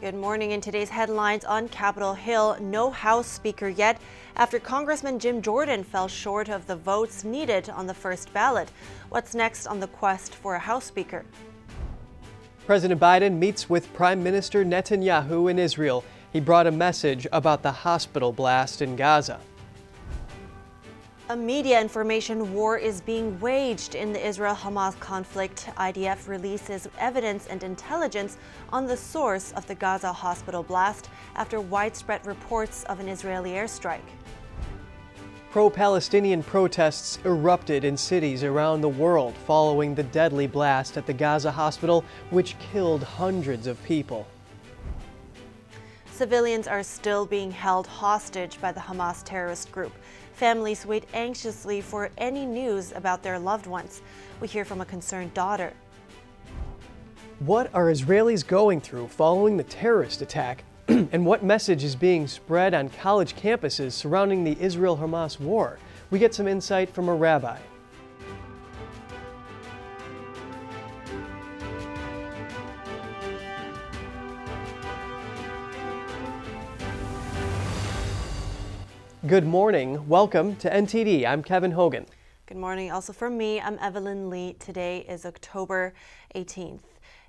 Good morning. In today's headlines on Capitol Hill, no House Speaker yet after Congressman Jim Jordan fell short of the votes needed on the first ballot. What's next on the quest for a House Speaker? President Biden meets with Prime Minister Netanyahu in Israel. He brought a message about the hospital blast in Gaza. A media information war is being waged in the Israel Hamas conflict. IDF releases evidence and intelligence on the source of the Gaza hospital blast after widespread reports of an Israeli airstrike. Pro Palestinian protests erupted in cities around the world following the deadly blast at the Gaza hospital, which killed hundreds of people. Civilians are still being held hostage by the Hamas terrorist group. Families wait anxiously for any news about their loved ones. We hear from a concerned daughter. What are Israelis going through following the terrorist attack? and what message is being spread on college campuses surrounding the Israel Hamas war? We get some insight from a rabbi. Good morning. Welcome to NTD. I'm Kevin Hogan. Good morning. Also from me, I'm Evelyn Lee. Today is October 18th.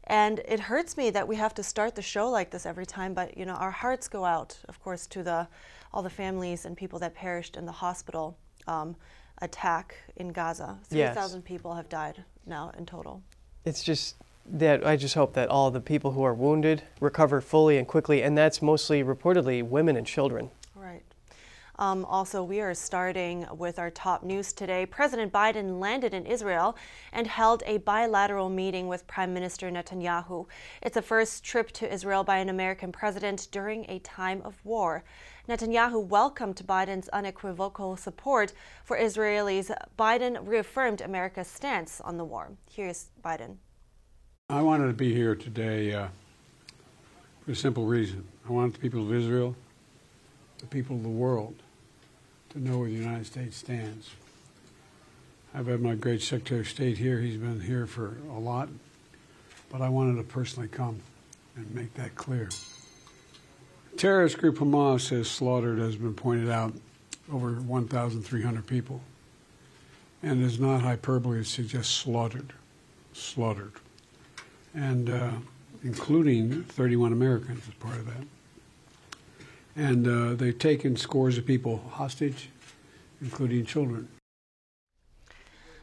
And it hurts me that we have to start the show like this every time, but you know, our hearts go out, of course, to the all the families and people that perished in the hospital um, attack in Gaza. 3,000 yes. people have died now in total. It's just that I just hope that all the people who are wounded recover fully and quickly, and that's mostly reportedly women and children. Um, also, we are starting with our top news today. President Biden landed in Israel and held a bilateral meeting with Prime Minister Netanyahu. It's the first trip to Israel by an American president during a time of war. Netanyahu welcomed Biden's unequivocal support for Israelis. Biden reaffirmed America's stance on the war. Here's Biden. I wanted to be here today uh, for a simple reason. I want the people of Israel, the people of the world, to know where the United States stands. I've had my great Secretary of State here. He's been here for a lot, but I wanted to personally come and make that clear. Terrorist group Hamas has slaughtered, as has been pointed out, over 1,300 people. And it's not hyperbole, it's just slaughtered. Slaughtered. And uh, including 31 Americans as part of that and uh, they've taken scores of people hostage, including children.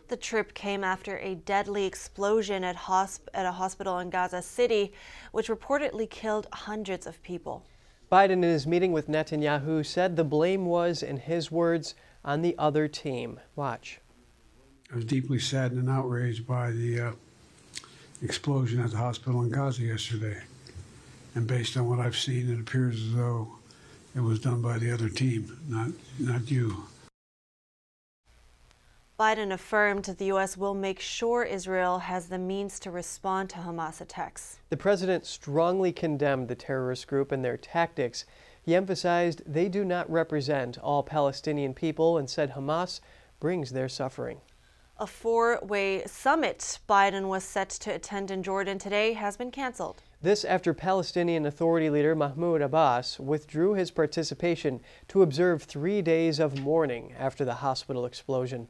The trip came after a deadly explosion at, hosp- at a hospital in Gaza City, which reportedly killed hundreds of people. Biden, in his meeting with Netanyahu, said the blame was, in his words, on the other team. Watch. I was deeply saddened and outraged by the uh, explosion at the hospital in Gaza yesterday. And based on what I've seen, it appears as though it was done by the other team, not, not you. Biden affirmed the U.S. will make sure Israel has the means to respond to Hamas attacks. The president strongly condemned the terrorist group and their tactics. He emphasized they do not represent all Palestinian people and said Hamas brings their suffering. A four way summit Biden was set to attend in Jordan today has been canceled. This after Palestinian Authority leader Mahmoud Abbas withdrew his participation to observe three days of mourning after the hospital explosion.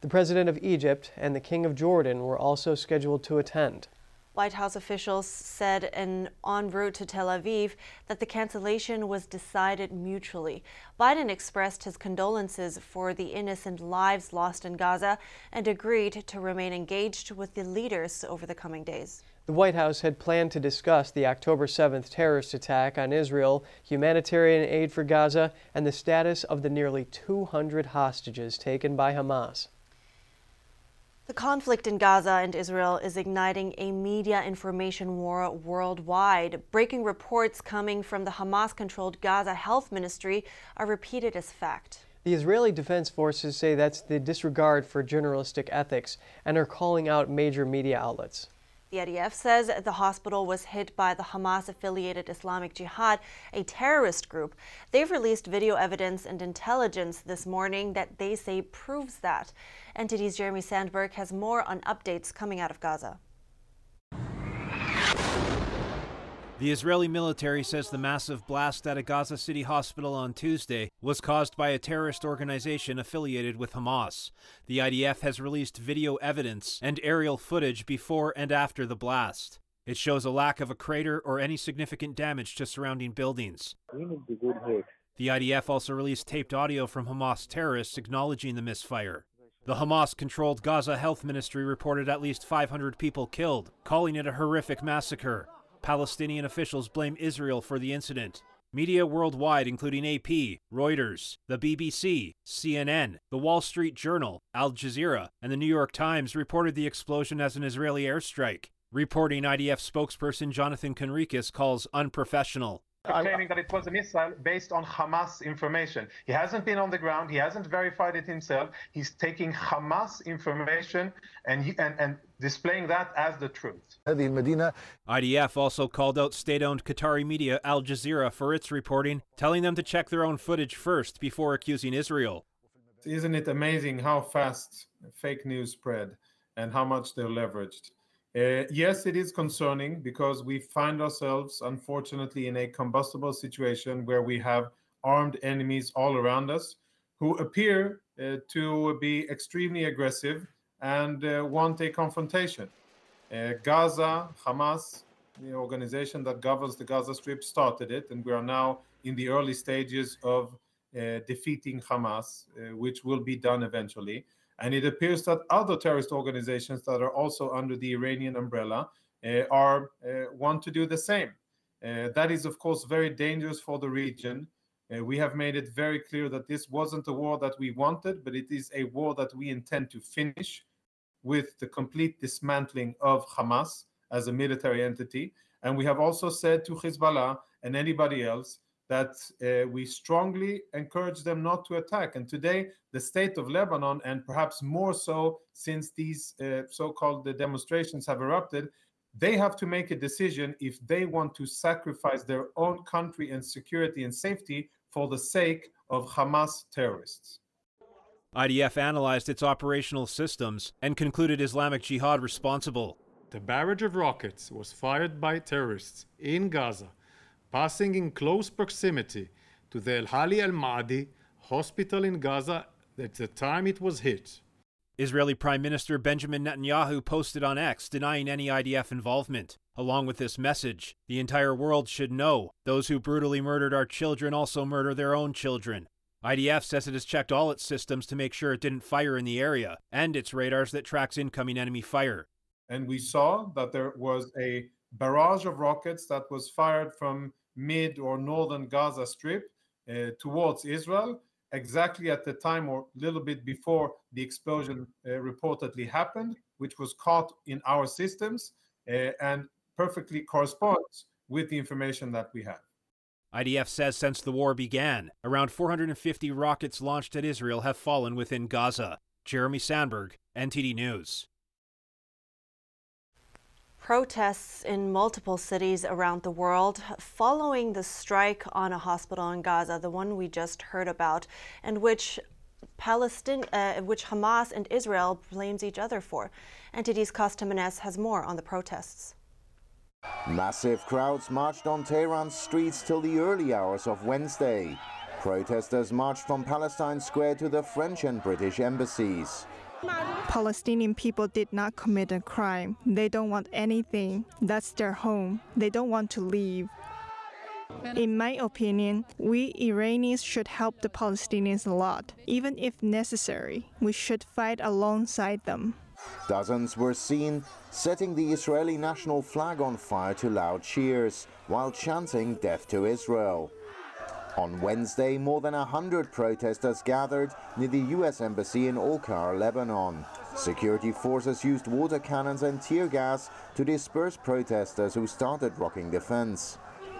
The president of Egypt and the king of Jordan were also scheduled to attend. White House officials said in en route to Tel Aviv that the cancellation was decided mutually. Biden expressed his condolences for the innocent lives lost in Gaza and agreed to remain engaged with the leaders over the coming days. The White House had planned to discuss the October 7th terrorist attack on Israel, humanitarian aid for Gaza, and the status of the nearly 200 hostages taken by Hamas. The conflict in Gaza and Israel is igniting a media information war worldwide. Breaking reports coming from the Hamas controlled Gaza Health Ministry are repeated as fact. The Israeli Defense Forces say that's the disregard for journalistic ethics and are calling out major media outlets. The IDF says the hospital was hit by the Hamas affiliated Islamic Jihad, a terrorist group. They've released video evidence and intelligence this morning that they say proves that. NTD's Jeremy Sandberg has more on updates coming out of Gaza. The Israeli military says the massive blast at a Gaza City hospital on Tuesday was caused by a terrorist organization affiliated with Hamas. The IDF has released video evidence and aerial footage before and after the blast. It shows a lack of a crater or any significant damage to surrounding buildings. The IDF also released taped audio from Hamas terrorists acknowledging the misfire. The Hamas controlled Gaza Health Ministry reported at least 500 people killed, calling it a horrific massacre. Palestinian officials blame Israel for the incident. Media worldwide, including AP, Reuters, the BBC, CNN, the Wall Street Journal, Al Jazeera, and the New York Times reported the explosion as an Israeli airstrike. Reporting IDF spokesperson Jonathan Conricus calls unprofessional. Claiming that it was a missile based on Hamas information. He hasn't been on the ground. He hasn't verified it himself. He's taking Hamas information and, he, and, and displaying that as the truth. IDF also called out state owned Qatari media Al Jazeera for its reporting, telling them to check their own footage first before accusing Israel. Isn't it amazing how fast fake news spread and how much they're leveraged? Uh, yes, it is concerning because we find ourselves, unfortunately, in a combustible situation where we have armed enemies all around us who appear uh, to be extremely aggressive and uh, want a confrontation. Uh, Gaza, Hamas, the organization that governs the Gaza Strip, started it, and we are now in the early stages of uh, defeating Hamas, uh, which will be done eventually. And it appears that other terrorist organizations that are also under the Iranian umbrella uh, are uh, want to do the same. Uh, that is, of course, very dangerous for the region. we have made it very clear that this wasn't a war that we wanted, but it is a war that we intend to finish with the complete dismantling of Hamas as a military entity. And we have also said to Hezbollah and anybody else that uh, we strongly encourage them not to attack. And today, the state of Lebanon, and perhaps more so since these uh, so called the demonstrations have erupted, they have to make a decision if they want to sacrifice their own country and security and safety for the sake of Hamas terrorists. IDF analyzed its operational systems and concluded Islamic Jihad responsible. The barrage of rockets was fired by terrorists in Gaza passing in close proximity to the El Hali Al Madi hospital in Gaza at the time it was hit. Israeli Prime Minister Benjamin Netanyahu posted on X denying any IDF involvement. Along with this message, the entire world should know those who brutally murdered our children also murder their own children. IDF says it has checked all its systems to make sure it didn't fire in the area and its radars that tracks incoming enemy fire. And we saw that there was a barrage of rockets that was fired from mid or northern Gaza Strip uh, towards Israel, exactly at the time or a little bit before the explosion uh, reportedly happened, which was caught in our systems uh, and perfectly corresponds with the information that we have. IDF says since the war began, around 450 rockets launched at Israel have fallen within Gaza. Jeremy Sandberg, NTD News. Protests in multiple cities around the world following the strike on a hospital in Gaza, the one we just heard about, and which Palestine, uh, which Hamas and Israel blames each other for. NTD's Costa has more on the protests. Massive crowds marched on Tehran's streets till the early hours of Wednesday. Protesters marched from Palestine Square to the French and British embassies. Palestinian people did not commit a crime. They don't want anything. That's their home. They don't want to leave. In my opinion, we Iranians should help the Palestinians a lot. Even if necessary, we should fight alongside them. Dozens were seen setting the Israeli national flag on fire to loud cheers while chanting death to Israel. On Wednesday, more than 100 protesters gathered near the U.S. Embassy in Awkar, Lebanon. Security forces used water cannons and tear gas to disperse protesters who started rocking the fence.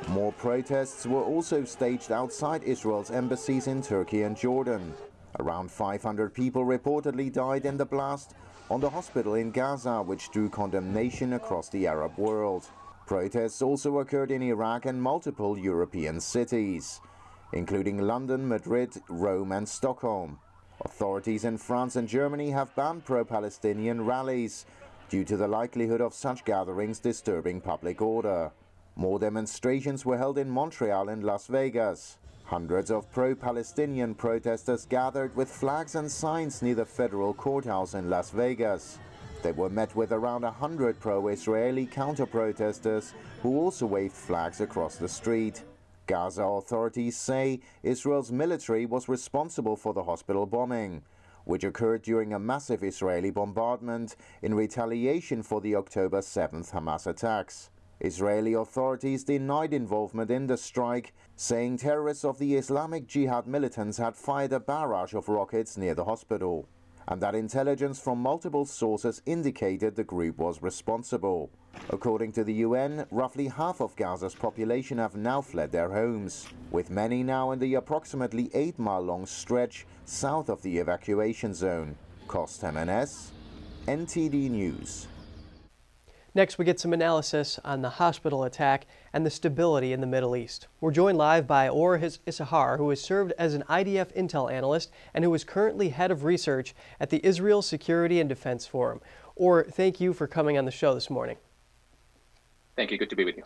More protests were also staged outside Israel's embassies in Turkey and Jordan. Around 500 people reportedly died in the blast on the hospital in Gaza, which drew condemnation across the Arab world. Protests also occurred in Iraq and multiple European cities including London, Madrid, Rome, and Stockholm. Authorities in France and Germany have banned pro Palestinian rallies due to the likelihood of such gatherings disturbing public order. More demonstrations were held in Montreal and Las Vegas. Hundreds of pro Palestinian protesters gathered with flags and signs near the federal courthouse in Las Vegas. They were met with around 100 pro Israeli counter protesters who also waved flags across the street. Gaza authorities say Israel's military was responsible for the hospital bombing, which occurred during a massive Israeli bombardment in retaliation for the October 7th Hamas attacks. Israeli authorities denied involvement in the strike, saying terrorists of the Islamic Jihad militants had fired a barrage of rockets near the hospital, and that intelligence from multiple sources indicated the group was responsible. According to the UN, roughly half of Gaza's population have now fled their homes, with many now in the approximately 8 mile long stretch south of the evacuation zone. Cost MNS, NTD News. Next, we get some analysis on the hospital attack and the stability in the Middle East. We're joined live by Or Issachar, who has served as an IDF intel analyst and who is currently head of research at the Israel Security and Defense Forum. Or, thank you for coming on the show this morning. Thank you. Good to be with you.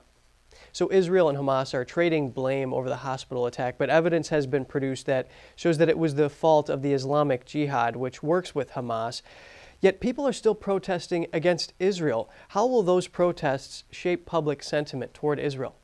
So Israel and Hamas are trading blame over the hospital attack, but evidence has been produced that shows that it was the fault of the Islamic Jihad, which works with Hamas. Yet people are still protesting against Israel. How will those protests shape public sentiment toward Israel?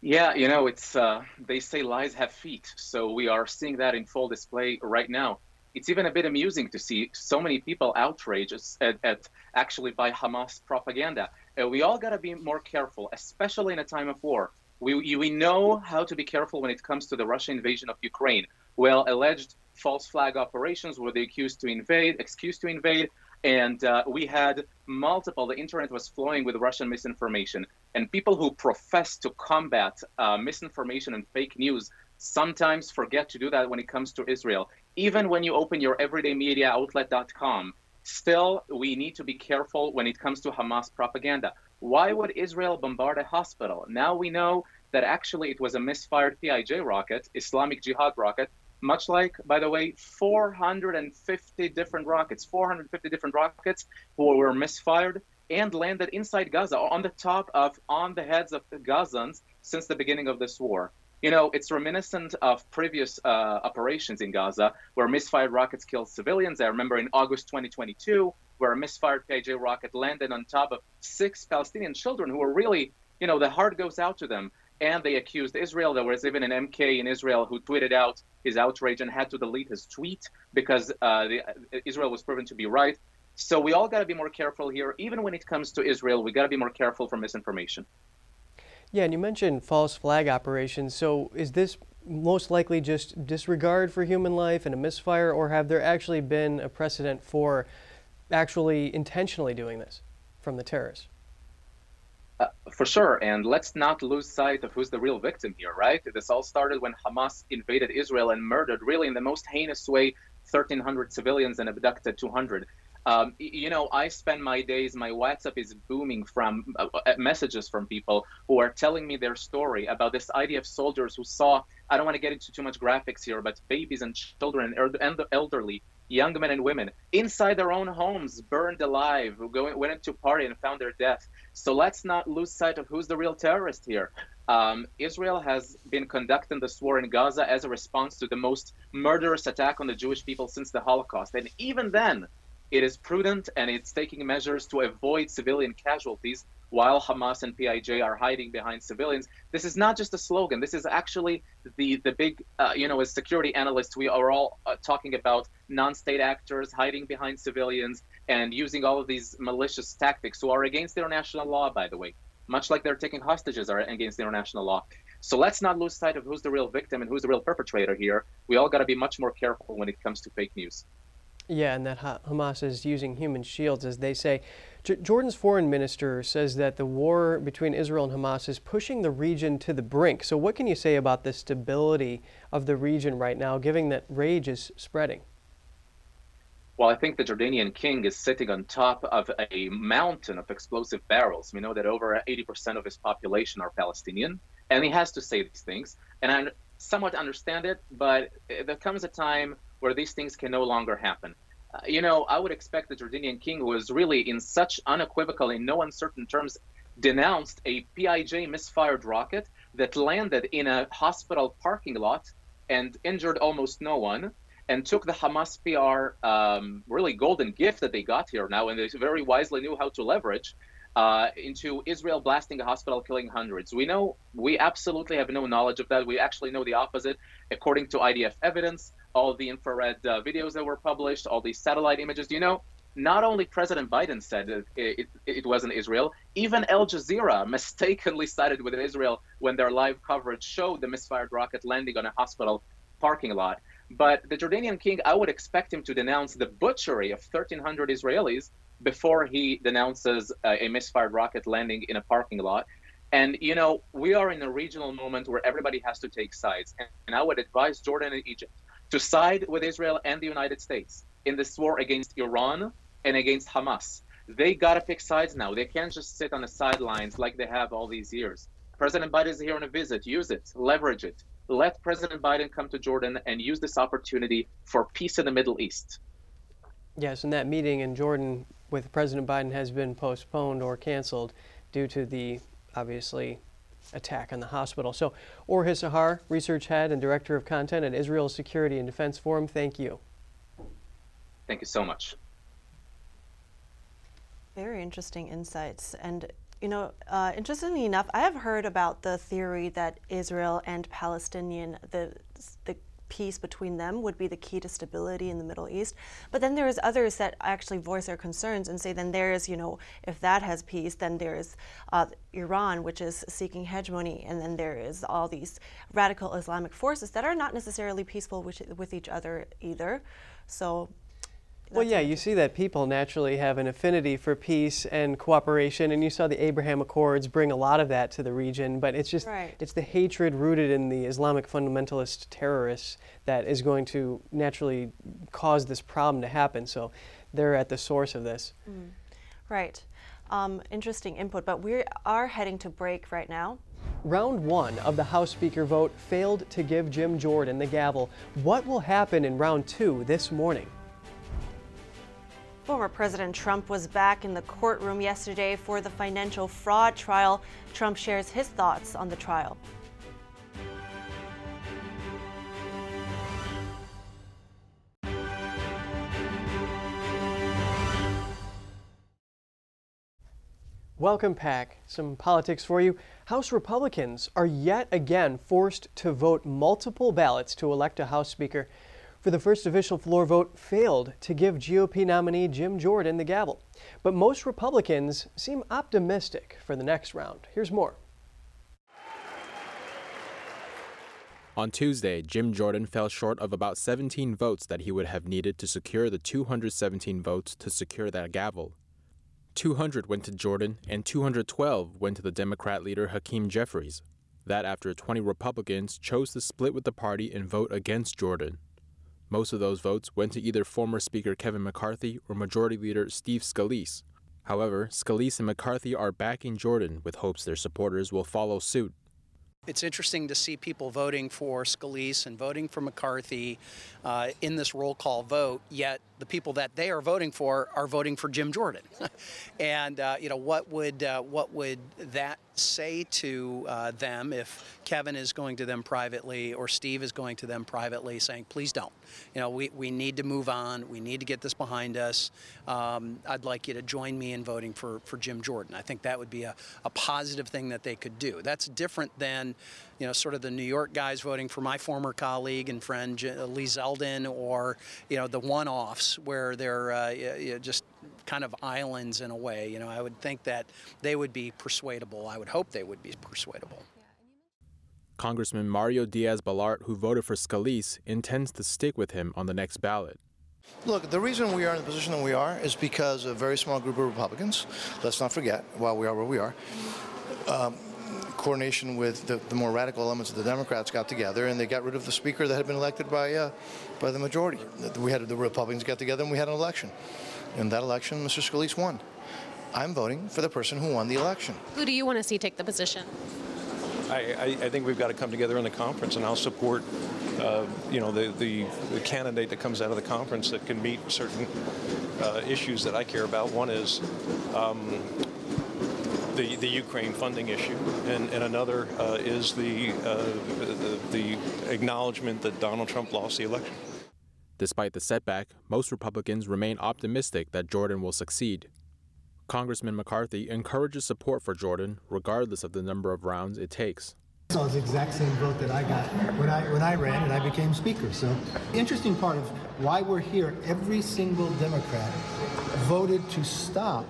Yeah, you know, it's uh, they say lies have feet, so we are seeing that in full display right now. It's even a bit amusing to see so many people outraged at, at actually by Hamas propaganda. Uh, we all got to be more careful, especially in a time of war. We, we know how to be careful when it comes to the Russian invasion of Ukraine. Well, alleged false flag operations were they accused to invade, excused to invade, and uh, we had multiple. The internet was flowing with Russian misinformation, and people who profess to combat uh, misinformation and fake news sometimes forget to do that when it comes to Israel. Even when you open your everyday media outlet.com, still we need to be careful when it comes to Hamas propaganda. Why would Israel bombard a hospital? Now we know that actually it was a misfired PIJ rocket, Islamic Jihad rocket, much like, by the way, 450 different rockets, 450 different rockets who were misfired and landed inside Gaza, on the top of, on the heads of the Gazans since the beginning of this war. You know, it's reminiscent of previous uh, operations in Gaza where misfired rockets killed civilians. I remember in August 2022, where a misfired PIJ rocket landed on top of six Palestinian children who were really, you know, the heart goes out to them and they accused Israel. There was even an MK in Israel who tweeted out his outrage and had to delete his tweet because uh, the, Israel was proven to be right. So we all got to be more careful here. Even when it comes to Israel, we got to be more careful from misinformation. Yeah, and you mentioned false flag operations. So is this most likely just disregard for human life and a misfire, or have there actually been a precedent for actually intentionally doing this from the terrorists? Uh, for sure. And let's not lose sight of who's the real victim here, right? This all started when Hamas invaded Israel and murdered, really in the most heinous way, 1,300 civilians and abducted 200. Um, you know, I spend my days, my WhatsApp is booming from uh, uh, messages from people who are telling me their story about this IDF soldiers who saw, I don't want to get into too much graphics here, but babies and children and the elderly young men and women inside their own homes, burned alive, going, went into party and found their death. So let's not lose sight of who's the real terrorist here. Um, Israel has been conducting this war in Gaza as a response to the most murderous attack on the Jewish people since the Holocaust. And even then, it is prudent and it's taking measures to avoid civilian casualties while Hamas and PIJ are hiding behind civilians. This is not just a slogan. This is actually the the big, uh, you know, as security analysts, we are all uh, talking about non-state actors hiding behind civilians and using all of these malicious tactics, who are against international law, by the way, much like they're taking hostages are against international law. So let's not lose sight of who's the real victim and who's the real perpetrator here. We all got to be much more careful when it comes to fake news. Yeah, and that Hamas is using human shields, as they say. J- Jordan's foreign minister says that the war between Israel and Hamas is pushing the region to the brink. So, what can you say about the stability of the region right now, given that rage is spreading? Well, I think the Jordanian king is sitting on top of a mountain of explosive barrels. We know that over 80% of his population are Palestinian, and he has to say these things. And I somewhat understand it, but there comes a time where these things can no longer happen. You know, I would expect the Jordanian king, is really in such unequivocal, in no uncertain terms, denounced a PIJ misfired rocket that landed in a hospital parking lot and injured almost no one and took the Hamas PR um, really golden gift that they got here now, and they very wisely knew how to leverage uh, into Israel blasting a hospital, killing hundreds. We know we absolutely have no knowledge of that. We actually know the opposite, according to IDF evidence, all the infrared uh, videos that were published, all these satellite images. You know, not only President Biden said it, it, it wasn't Israel, even Al Jazeera mistakenly sided with Israel when their live coverage showed the misfired rocket landing on a hospital parking lot. But the Jordanian king, I would expect him to denounce the butchery of 1,300 Israelis before he denounces uh, a misfired rocket landing in a parking lot. And, you know, we are in a regional moment where everybody has to take sides. And, and I would advise Jordan and Egypt to side with Israel and the United States in this war against Iran and against Hamas. They got to pick sides now. They can't just sit on the sidelines like they have all these years. President Biden is here on a visit. Use it, leverage it. Let President Biden come to Jordan and use this opportunity for peace in the Middle East. Yes, and that meeting in Jordan with President Biden has been postponed or canceled due to the obviously attack on the hospital. So, Or Issachar, research head and director of content at Israel Security and Defense Forum, thank you. Thank you so much. Very interesting insights. And, you know, uh, interestingly enough, I have heard about the theory that Israel and Palestinian, the, the peace between them would be the key to stability in the Middle East. But then there's others that actually voice their concerns and say then there is, you know, if that has peace, then there's uh, Iran, which is seeking hegemony, and then there is all these radical Islamic forces that are not necessarily peaceful with, with each other either. So well, yeah, you see that people naturally have an affinity for peace and cooperation, and you saw the Abraham Accords bring a lot of that to the region. But it's just right. it's the hatred rooted in the Islamic fundamentalist terrorists that is going to naturally cause this problem to happen. So they're at the source of this. Mm. Right. Um, interesting input, but we are heading to break right now. Round one of the House Speaker vote failed to give Jim Jordan the gavel. What will happen in round two this morning? Former President Trump was back in the courtroom yesterday for the financial fraud trial. Trump shares his thoughts on the trial. Welcome back. Some politics for you. House Republicans are yet again forced to vote multiple ballots to elect a House Speaker for the first official floor vote failed to give GOP nominee Jim Jordan the gavel. But most Republicans seem optimistic for the next round. Here's more. On Tuesday, Jim Jordan fell short of about 17 votes that he would have needed to secure the 217 votes to secure that gavel. 200 went to Jordan and 212 went to the Democrat leader Hakeem Jeffries. That after 20 Republicans chose to split with the party and vote against Jordan. Most of those votes went to either former Speaker Kevin McCarthy or Majority Leader Steve Scalise. However, Scalise and McCarthy are backing Jordan with hopes their supporters will follow suit. It's interesting to see people voting for Scalise and voting for McCarthy uh, in this roll call vote, yet the people that they are voting for are voting for Jim Jordan. and uh, you know what would uh, what would that say to uh, them if Kevin is going to them privately or Steve is going to them privately saying, please don't. You know, we, we need to move on. We need to get this behind us. Um, I'd like you to join me in voting for, for Jim Jordan. I think that would be a, a positive thing that they could do. That's different than, you know, sort of the New York guys voting for my former colleague and friend Lee Zeldin or, you know, the one-offs where they're uh, you know, just kind of islands in a way. You know, I would think that they would be persuadable. I would hope they would be persuadable. Congressman Mario Diaz-Balart, who voted for Scalise, intends to stick with him on the next ballot. Look, the reason we are in the position that we are is because a very small group of Republicans, let's not forget, while we are where we are, um, coordination with the, the, more radical elements of the Democrats got together and they got rid of the speaker that had been elected by uh, by the majority. We had the Republicans got together and we had an election. In that election, Mr. Scalise won. I'm voting for the person who won the election. Who do you want to see take the position? I, I, I think we've got to come together in the conference, and I'll support, uh, you know, the, the, the, candidate that comes out of the conference that can meet certain uh, issues that I care about. One is um, the, the Ukraine funding issue, and, and another uh, is the, uh, the, the acknowledgement that Donald Trump lost the election. Despite the setback, most Republicans remain optimistic that Jordan will succeed. Congressman McCarthy encourages support for Jordan regardless of the number of rounds it takes. So it's the exact same vote that I got when I when I ran and I became speaker. So the interesting part of why we're here, every single Democrat voted to stop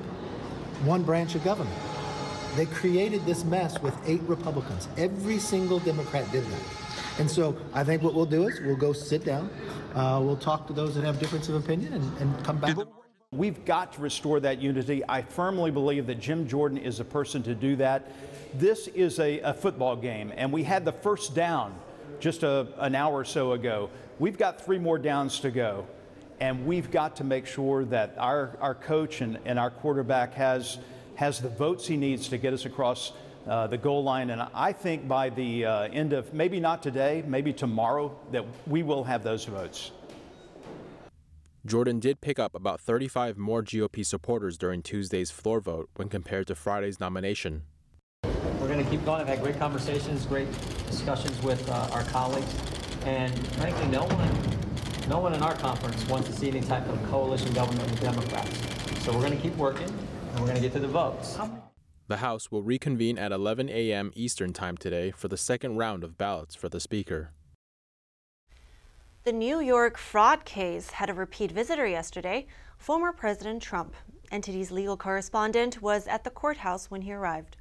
one branch of government. They created this mess with eight Republicans. Every single Democrat did that. And so I think what we'll do is we'll go sit down, uh, we'll talk to those that have difference of opinion and, and come back. We've got to restore that unity. I firmly believe that Jim Jordan is a person to do that. This is a, a football game, and we had the first down just a, an hour or so ago. We've got three more downs to go, and we've got to make sure that our, our coach and, and our quarterback has, has the votes he needs to get us across uh, the goal line. And I think by the uh, end of maybe not today, maybe tomorrow, that we will have those votes. Jordan did pick up about 35 more GOP supporters during Tuesday's floor vote when compared to Friday's nomination. We're going to keep going. I've had great conversations, great discussions with uh, our colleagues, and frankly, no one, no one in our conference wants to see any type of coalition government with Democrats. So we're going to keep working, and we're going to get to the votes. The House will reconvene at 11 a.m. Eastern Time today for the second round of ballots for the Speaker. The New York fraud case had a repeat visitor yesterday, former President Trump. NTD's legal correspondent was at the courthouse when he arrived.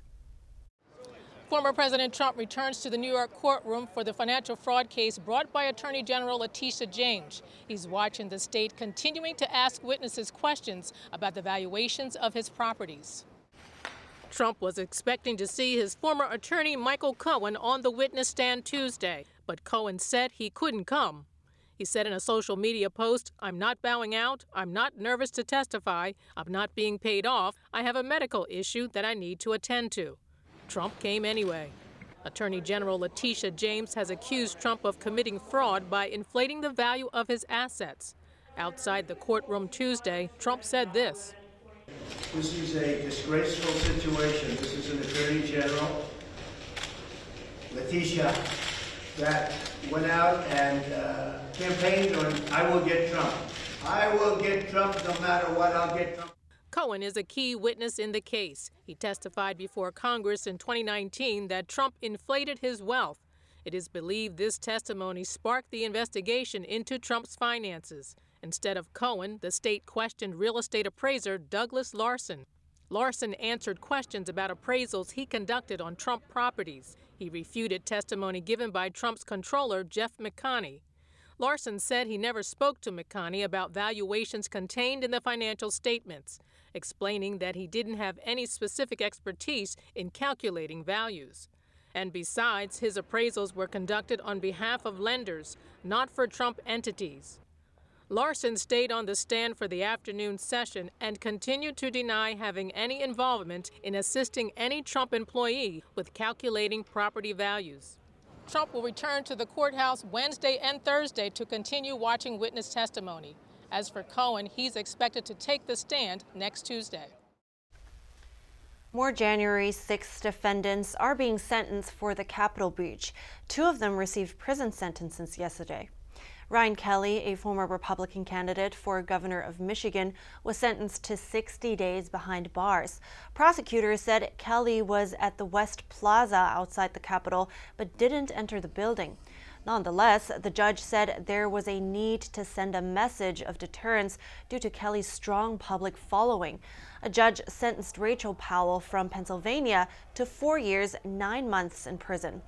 Former President Trump returns to the New York courtroom for the financial fraud case brought by Attorney General Letitia James. He's watching the state continuing to ask witnesses questions about the valuations of his properties. Trump was expecting to see his former attorney Michael Cohen on the witness stand Tuesday, but Cohen said he couldn't come. He said in a social media post, I'm not bowing out. I'm not nervous to testify. I'm not being paid off. I have a medical issue that I need to attend to. Trump came anyway. Attorney General Letitia James has accused Trump of committing fraud by inflating the value of his assets. Outside the courtroom Tuesday, Trump said this This is a disgraceful situation. This is an attorney general, Letitia, that went out and uh, campaigned on I will get Trump. I will get Trump no matter what, I'll get Trump. Cohen is a key witness in the case. He testified before Congress in 2019 that Trump inflated his wealth. It is believed this testimony sparked the investigation into Trump's finances. Instead of Cohen, the state questioned real estate appraiser Douglas Larson. Larson answered questions about appraisals he conducted on Trump properties. He refuted testimony given by Trump's controller, Jeff McConney. Larson said he never spoke to McConney about valuations contained in the financial statements, explaining that he didn't have any specific expertise in calculating values. And besides, his appraisals were conducted on behalf of lenders, not for Trump entities. Larson stayed on the stand for the afternoon session and continued to deny having any involvement in assisting any Trump employee with calculating property values. Trump will return to the courthouse Wednesday and Thursday to continue watching witness testimony. As for Cohen, he's expected to take the stand next Tuesday. More January 6 defendants are being sentenced for the Capitol breach. Two of them received prison sentences yesterday. Ryan Kelly, a former Republican candidate for governor of Michigan, was sentenced to 60 days behind bars. Prosecutors said Kelly was at the West Plaza outside the Capitol but didn't enter the building. Nonetheless, the judge said there was a need to send a message of deterrence due to Kelly's strong public following. A judge sentenced Rachel Powell from Pennsylvania to four years, nine months in prison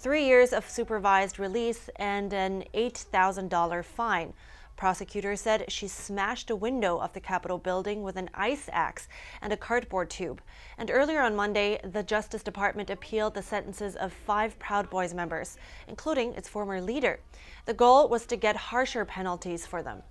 three years of supervised release, and an $8,000 fine. Prosecutors said she smashed a window of the Capitol building with an ice axe and a cardboard tube. And earlier on Monday, the Justice Department appealed the sentences of five Proud Boys members, including its former leader. The goal was to get harsher penalties for them.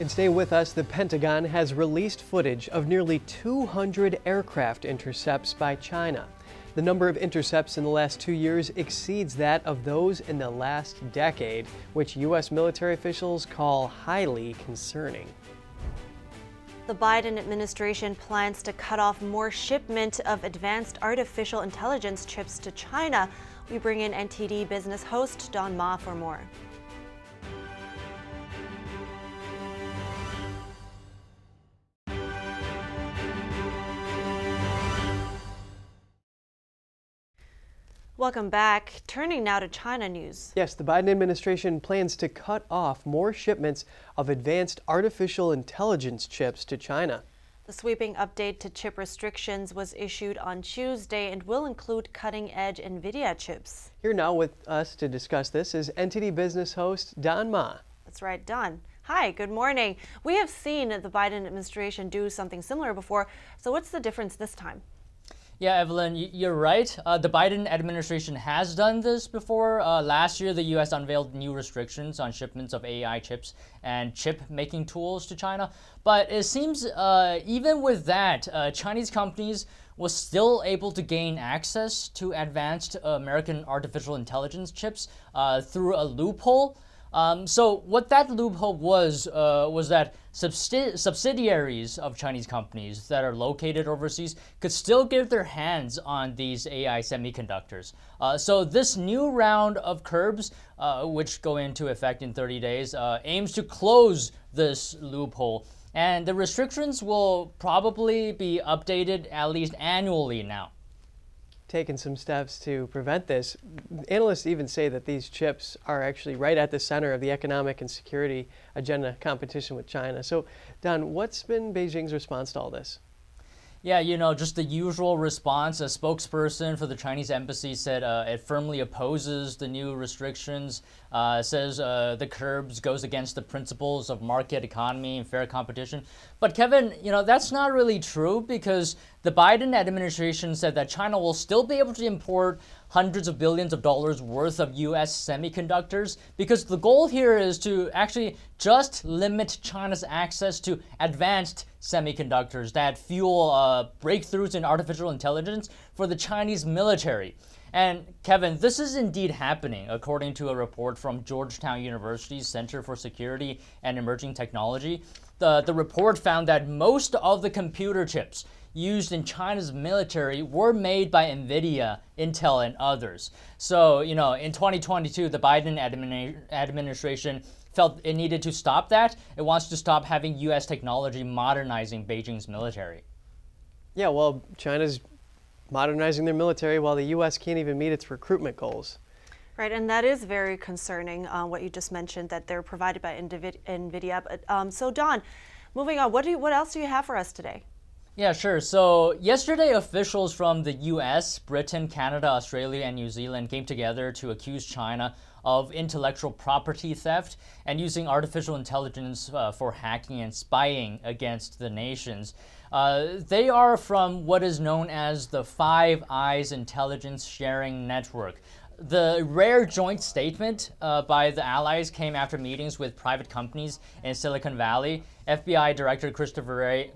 And stay with us. The Pentagon has released footage of nearly 200 aircraft intercepts by China. The number of intercepts in the last two years exceeds that of those in the last decade, which U.S. military officials call highly concerning. The Biden administration plans to cut off more shipment of advanced artificial intelligence chips to China. We bring in NTD business host Don Ma for more. Welcome back. Turning now to China news. Yes, the Biden administration plans to cut off more shipments of advanced artificial intelligence chips to China. The sweeping update to chip restrictions was issued on Tuesday and will include cutting edge NVIDIA chips. Here now with us to discuss this is NTD business host Don Ma. That's right, Don. Hi, good morning. We have seen the Biden administration do something similar before, so what's the difference this time? Yeah, Evelyn, you're right. Uh, the Biden administration has done this before. Uh, last year, the U.S. unveiled new restrictions on shipments of AI chips and chip making tools to China. But it seems uh, even with that, uh, Chinese companies was still able to gain access to advanced American artificial intelligence chips uh, through a loophole. Um, so what that loophole was uh, was that subsidi- subsidiaries of Chinese companies that are located overseas could still get their hands on these AI semiconductors. Uh, so this new round of curbs, uh, which go into effect in 30 days, uh, aims to close this loophole. And the restrictions will probably be updated at least annually now taken some steps to prevent this. Analysts even say that these chips are actually right at the center of the economic and security agenda competition with China. So, Don, what's been Beijing's response to all this? Yeah, you know, just the usual response. A spokesperson for the Chinese embassy said uh, it firmly opposes the new restrictions. Uh, says uh, the curbs goes against the principles of market economy and fair competition. But Kevin, you know that's not really true because the Biden administration said that China will still be able to import hundreds of billions of dollars worth of US semiconductors because the goal here is to actually just limit China's access to advanced semiconductors that fuel uh, breakthroughs in artificial intelligence for the Chinese military. And Kevin, this is indeed happening, according to a report from Georgetown University's Center for Security and Emerging Technology. The, the report found that most of the computer chips used in China's military were made by NVIDIA, Intel, and others. So, you know, in 2022, the Biden admini- administration felt it needed to stop that. It wants to stop having U.S. technology modernizing Beijing's military. Yeah, well, China's modernizing their military while the U.S. can't even meet its recruitment goals. Right, and that is very concerning, uh, what you just mentioned, that they're provided by NVIDIA. But, um, so, Don, moving on, what, do you, what else do you have for us today? Yeah, sure. So, yesterday, officials from the US, Britain, Canada, Australia, and New Zealand came together to accuse China of intellectual property theft and using artificial intelligence uh, for hacking and spying against the nations. Uh, they are from what is known as the Five Eyes Intelligence Sharing Network. The rare joint statement uh, by the allies came after meetings with private companies in Silicon Valley. FBI Director Christopher Wray,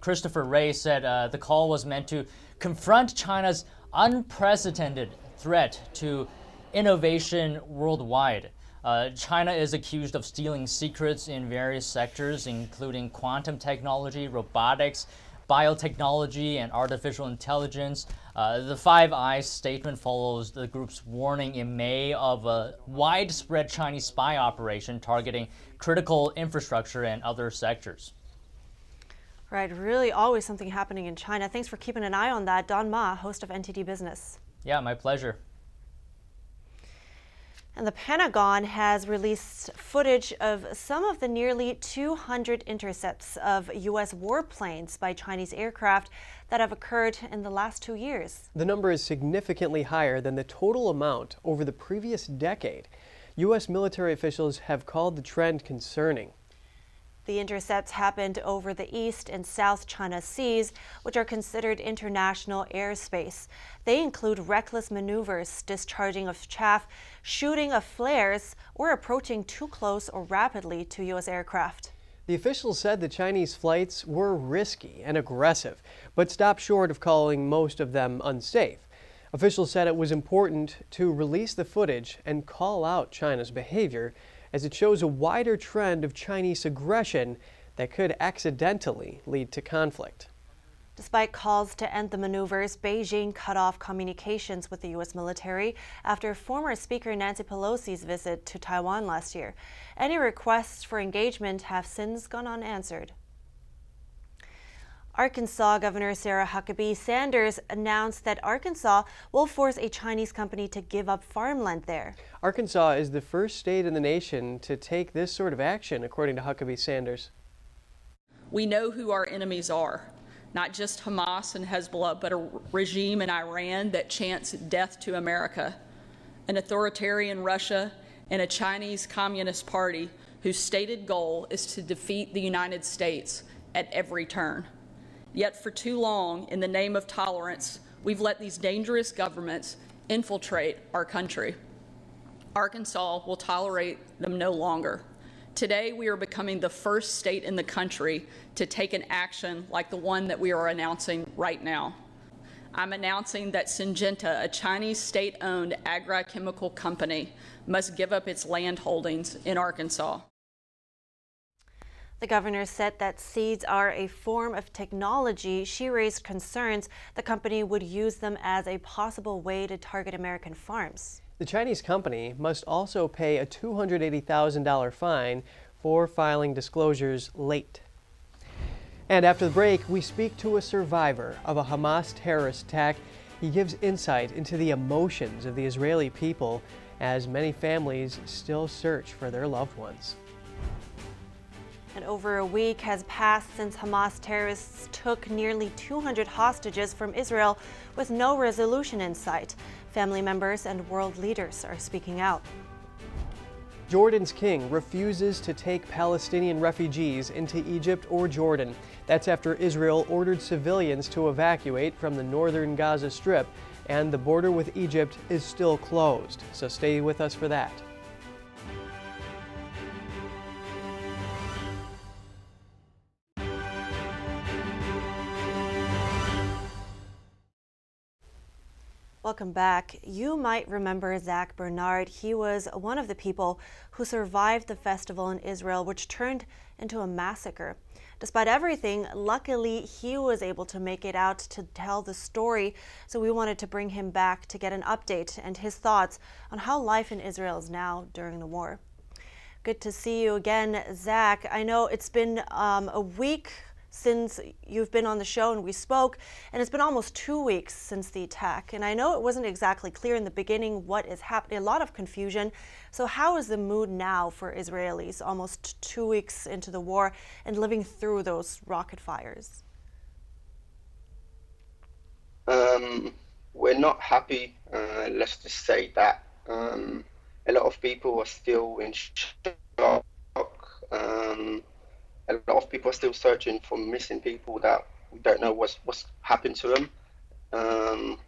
Christopher Wray said uh, the call was meant to confront China's unprecedented threat to innovation worldwide. Uh, China is accused of stealing secrets in various sectors, including quantum technology, robotics, biotechnology, and artificial intelligence. Uh, the Five Eyes statement follows the group's warning in May of a widespread Chinese spy operation targeting critical infrastructure and other sectors. Right, really always something happening in China. Thanks for keeping an eye on that. Don Ma, host of NTD Business. Yeah, my pleasure. And the Pentagon has released footage of some of the nearly 200 intercepts of U.S. warplanes by Chinese aircraft that have occurred in the last two years. The number is significantly higher than the total amount over the previous decade. U.S. military officials have called the trend concerning. The intercepts happened over the East and South China Seas, which are considered international airspace. They include reckless maneuvers, discharging of chaff, shooting of flares, or approaching too close or rapidly to U.S. aircraft. The officials said the Chinese flights were risky and aggressive, but stopped short of calling most of them unsafe. Officials said it was important to release the footage and call out China's behavior as it shows a wider trend of Chinese aggression that could accidentally lead to conflict. Despite calls to end the maneuvers, Beijing cut off communications with the U.S. military after former Speaker Nancy Pelosi's visit to Taiwan last year. Any requests for engagement have since gone unanswered. Arkansas Governor Sarah Huckabee Sanders announced that Arkansas will force a Chinese company to give up farmland there. Arkansas is the first state in the nation to take this sort of action, according to Huckabee Sanders. We know who our enemies are not just Hamas and Hezbollah, but a regime in Iran that chants death to America, an authoritarian Russia, and a Chinese Communist Party whose stated goal is to defeat the United States at every turn. Yet, for too long, in the name of tolerance, we've let these dangerous governments infiltrate our country. Arkansas will tolerate them no longer. Today, we are becoming the first state in the country to take an action like the one that we are announcing right now. I'm announcing that Syngenta, a Chinese state owned agrochemical company, must give up its land holdings in Arkansas. The governor said that seeds are a form of technology. She raised concerns the company would use them as a possible way to target American farms. The Chinese company must also pay a $280,000 fine for filing disclosures late. And after the break, we speak to a survivor of a Hamas terrorist attack. He gives insight into the emotions of the Israeli people as many families still search for their loved ones. And over a week has passed since Hamas terrorists took nearly 200 hostages from Israel with no resolution in sight. Family members and world leaders are speaking out. Jordan's king refuses to take Palestinian refugees into Egypt or Jordan. That's after Israel ordered civilians to evacuate from the northern Gaza Strip, and the border with Egypt is still closed. So stay with us for that. Welcome back. You might remember Zach Bernard. He was one of the people who survived the festival in Israel, which turned into a massacre. Despite everything, luckily he was able to make it out to tell the story. So we wanted to bring him back to get an update and his thoughts on how life in Israel is now during the war. Good to see you again, Zach. I know it's been um, a week since you've been on the show and we spoke, and it's been almost two weeks since the attack. And I know it wasn't exactly clear in the beginning what is happening, a lot of confusion. So, how is the mood now for Israelis almost two weeks into the war and living through those rocket fires? Um, we're not happy, uh, let's just say that. Um, a lot of people are still in shock. Um, a lot of people are still searching for missing people that we don't know what's what's happened to them. Um,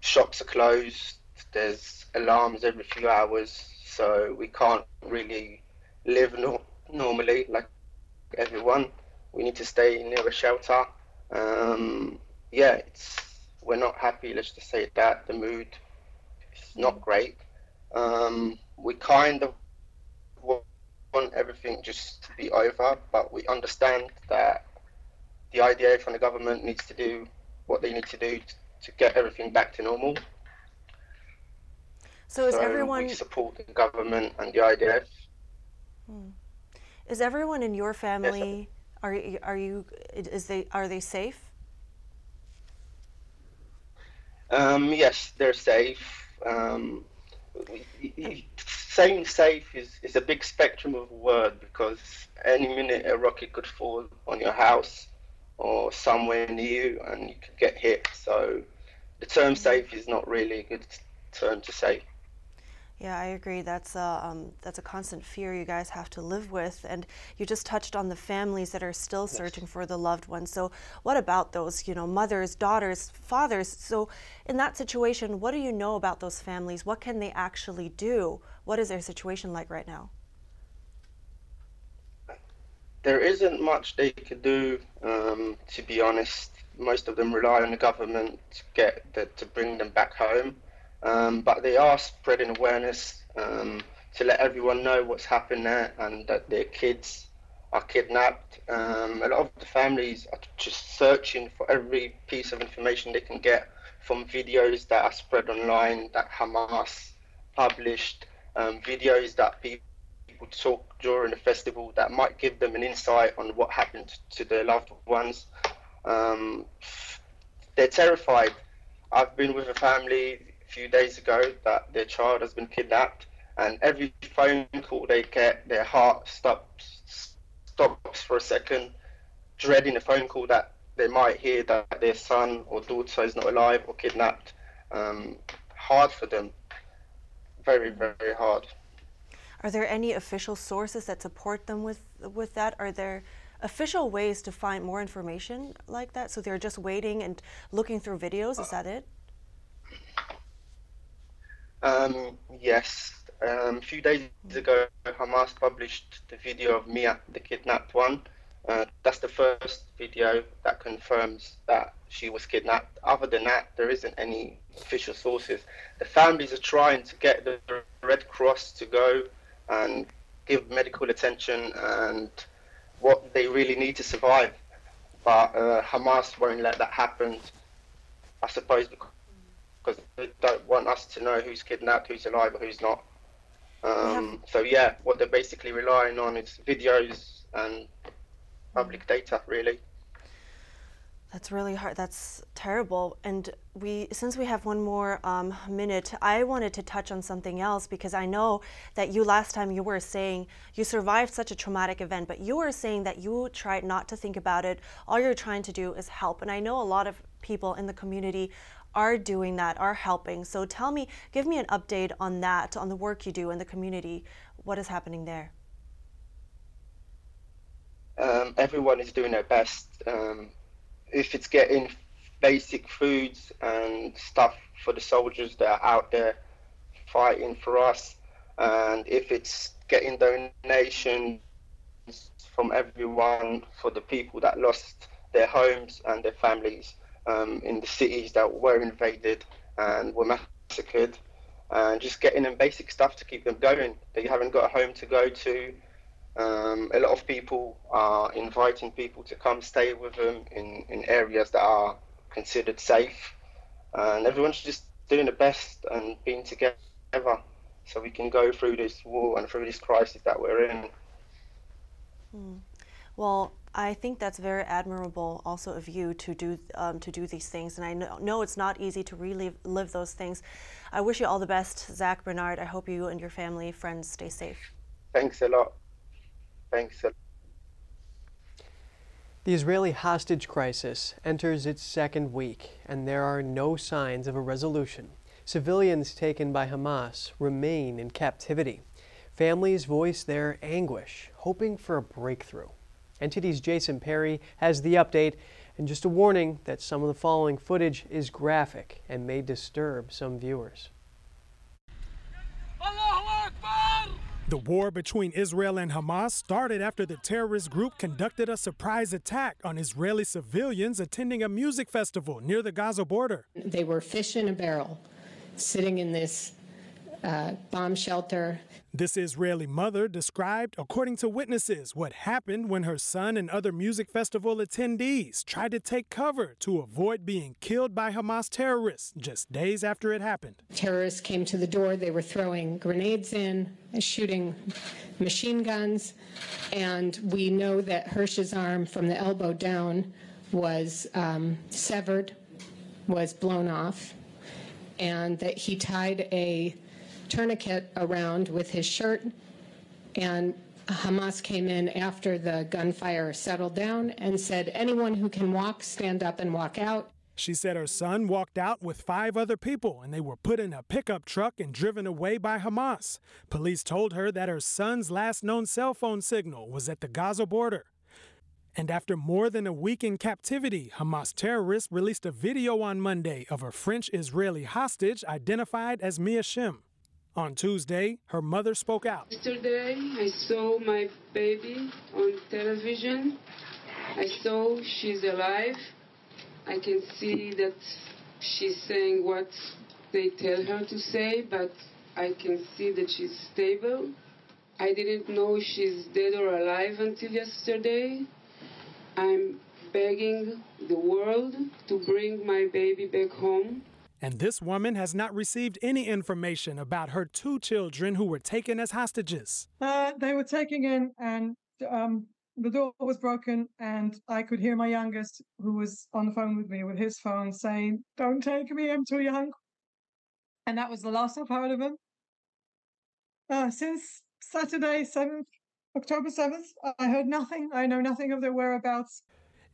shops are closed. There's alarms every few hours, so we can't really live no- normally like everyone. We need to stay near a shelter. Um, yeah, it's we're not happy. Let's just say that the mood is not great. Um, we kind of want everything just to be over, but we understand that the IDF and the government needs to do what they need to do to get everything back to normal. So is everyone we support the government and the IDF? Hmm. Is everyone in your family yes, are are you is they are they safe? Um, yes, they're safe. Um, saying safe is, is a big spectrum of word because any minute a rocket could fall on your house or somewhere near you and you could get hit. So the term mm-hmm. safe is not really a good term to say. Yeah, I agree. That's a um, that's a constant fear you guys have to live with, and you just touched on the families that are still searching yes. for the loved ones. So, what about those, you know, mothers, daughters, fathers? So, in that situation, what do you know about those families? What can they actually do? What is their situation like right now? There isn't much they could do, um, to be honest. Most of them rely on the government to get the, to bring them back home. Um, but they are spreading awareness um, to let everyone know what's happened there and that their kids are kidnapped. Um, a lot of the families are just searching for every piece of information they can get from videos that are spread online that Hamas published, um, videos that people talk during the festival that might give them an insight on what happened to their loved ones. Um, they're terrified. I've been with a family few days ago that their child has been kidnapped, and every phone call they get, their heart stops stops for a second, dreading a phone call that they might hear that their son or daughter is not alive or kidnapped. Um, hard for them. Very, very hard. Are there any official sources that support them with with that? Are there official ways to find more information like that? So they're just waiting and looking through videos. Is that it? Um, yes. Um, a few days ago, Hamas published the video of Mia, the kidnapped one. Uh, that's the first video that confirms that she was kidnapped. Other than that, there isn't any official sources. The families are trying to get the Red Cross to go and give medical attention and what they really need to survive. But uh, Hamas won't let that happen, I suppose, because they don't want us to know who's kidnapped, who's alive, or who's not. Um, so yeah, what they're basically relying on is videos and public data, really. That's really hard. That's terrible. And we, since we have one more um, minute, I wanted to touch on something else because I know that you last time you were saying you survived such a traumatic event, but you were saying that you tried not to think about it. All you're trying to do is help. And I know a lot of people in the community are doing that, are helping. So tell me, give me an update on that, on the work you do in the community. What is happening there? Um, everyone is doing their best. Um, if it's getting basic foods and stuff for the soldiers that are out there fighting for us, and if it's getting donations from everyone for the people that lost their homes and their families um, in the cities that were invaded and were massacred, and just getting them basic stuff to keep them going. They haven't got a home to go to. Um, a lot of people are inviting people to come stay with them in, in areas that are considered safe. And everyone's just doing the best and being together so we can go through this war and through this crisis that we're in. Mm. Well, I think that's very admirable also of you to do um, to do these things, and I know, know it's not easy to relive live those things. I wish you all the best, Zach Bernard. I hope you and your family, friends, stay safe. Thanks a lot. Thanks. A lot. The Israeli hostage crisis enters its second week, and there are no signs of a resolution. Civilians taken by Hamas remain in captivity. Families voice their anguish, hoping for a breakthrough. NTD's Jason Perry has the update, and just a warning that some of the following footage is graphic and may disturb some viewers. The war between Israel and Hamas started after the terrorist group conducted a surprise attack on Israeli civilians attending a music festival near the Gaza border. They were fish in a barrel, sitting in this uh, bomb shelter. This Israeli mother described, according to witnesses, what happened when her son and other music festival attendees tried to take cover to avoid being killed by Hamas terrorists just days after it happened. Terrorists came to the door, they were throwing grenades in, shooting machine guns, and we know that Hersh's arm from the elbow down was um, severed, was blown off, and that he tied a tourniquet around with his shirt, and Hamas came in after the gunfire settled down and said, Anyone who can walk, stand up and walk out. She said her son walked out with five other people and they were put in a pickup truck and driven away by Hamas. Police told her that her son's last known cell phone signal was at the Gaza border. And after more than a week in captivity, Hamas terrorists released a video on Monday of a French Israeli hostage identified as Mia Schem. On Tuesday, her mother spoke out. Yesterday, I saw my baby on television. I saw she's alive. I can see that she's saying what they tell her to say, but I can see that she's stable. I didn't know she's dead or alive until yesterday. I'm begging the world to bring my baby back home. And this woman has not received any information about her two children who were taken as hostages. Uh, they were taken in, and um, the door was broken, and I could hear my youngest, who was on the phone with me with his phone, saying, Don't take me, I'm too young. And that was the last I've heard of him. Uh, since Saturday, 7th, October 7th, I heard nothing. I know nothing of their whereabouts.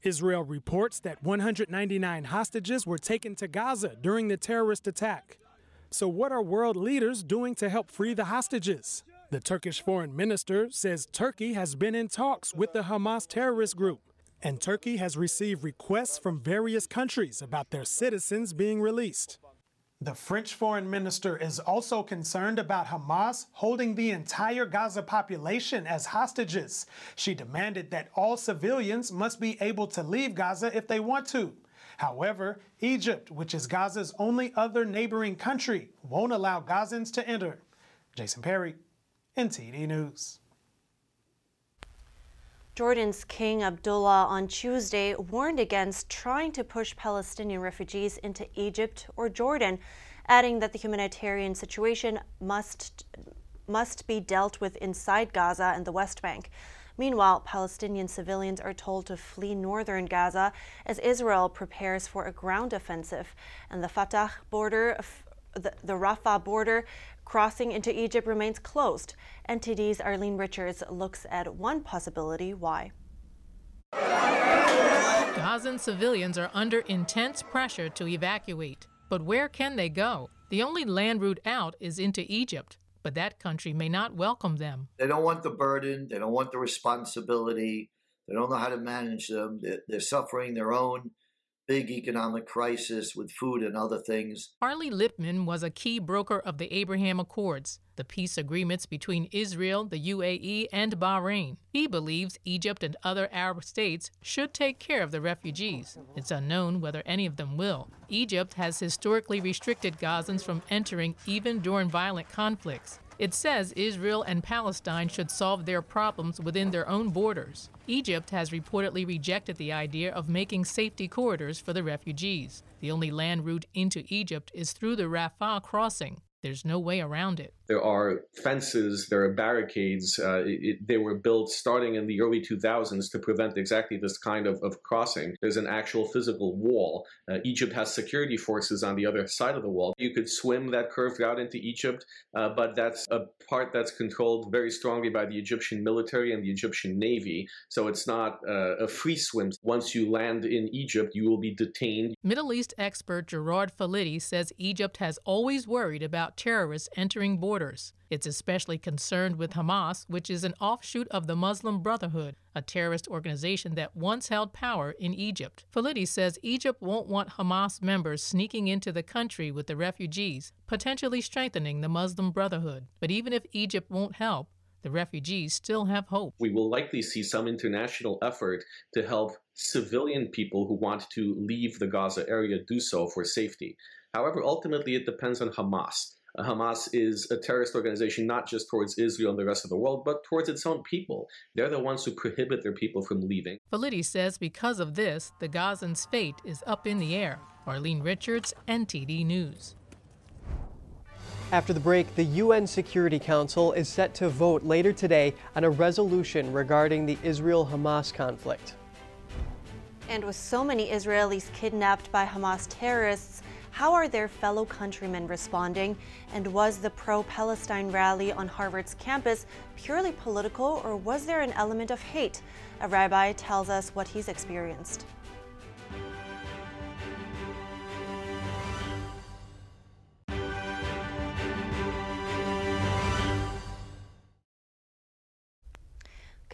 Israel reports that 199 hostages were taken to Gaza during the terrorist attack. So, what are world leaders doing to help free the hostages? The Turkish foreign minister says Turkey has been in talks with the Hamas terrorist group, and Turkey has received requests from various countries about their citizens being released. The French foreign minister is also concerned about Hamas holding the entire Gaza population as hostages. She demanded that all civilians must be able to leave Gaza if they want to. However, Egypt, which is Gaza's only other neighboring country, won't allow Gazans to enter. Jason Perry, NTD News. Jordan's King Abdullah on Tuesday warned against trying to push Palestinian refugees into Egypt or Jordan, adding that the humanitarian situation must must be dealt with inside Gaza and the West Bank. Meanwhile, Palestinian civilians are told to flee northern Gaza as Israel prepares for a ground offensive, and the Fatah border the, the Rafah border crossing into Egypt remains closed. NTD's Arlene Richards looks at one possibility why. Gazan civilians are under intense pressure to evacuate. But where can they go? The only land route out is into Egypt, but that country may not welcome them. They don't want the burden, they don't want the responsibility, they don't know how to manage them. They're, they're suffering their own big economic crisis with food and other things. Harley Lippman was a key broker of the Abraham Accords, the peace agreements between Israel, the UAE, and Bahrain. He believes Egypt and other Arab states should take care of the refugees. It's unknown whether any of them will. Egypt has historically restricted Gazans from entering even during violent conflicts. It says Israel and Palestine should solve their problems within their own borders. Egypt has reportedly rejected the idea of making safety corridors for the refugees. The only land route into Egypt is through the Rafah crossing. There's no way around it. There are fences, there are barricades. Uh, it, they were built starting in the early 2000s to prevent exactly this kind of, of crossing. There's an actual physical wall. Uh, Egypt has security forces on the other side of the wall. You could swim that curved route into Egypt, uh, but that's a part that's controlled very strongly by the Egyptian military and the Egyptian navy. So it's not uh, a free swim. Once you land in Egypt, you will be detained. Middle East expert Gerard Filitti says Egypt has always worried about terrorists entering borders. It's especially concerned with Hamas, which is an offshoot of the Muslim Brotherhood, a terrorist organization that once held power in Egypt. Filitti says Egypt won't want Hamas members sneaking into the country with the refugees, potentially strengthening the Muslim Brotherhood. But even if Egypt won't help, the refugees still have hope. We will likely see some international effort to help civilian people who want to leave the Gaza area do so for safety. However, ultimately, it depends on Hamas. Hamas is a terrorist organization not just towards Israel and the rest of the world, but towards its own people. They're the ones who prohibit their people from leaving. Filitti says because of this, the Gazans' fate is up in the air. Arlene Richards, NTD News. After the break, the UN Security Council is set to vote later today on a resolution regarding the Israel Hamas conflict. And with so many Israelis kidnapped by Hamas terrorists, how are their fellow countrymen responding? And was the pro Palestine rally on Harvard's campus purely political, or was there an element of hate? A rabbi tells us what he's experienced.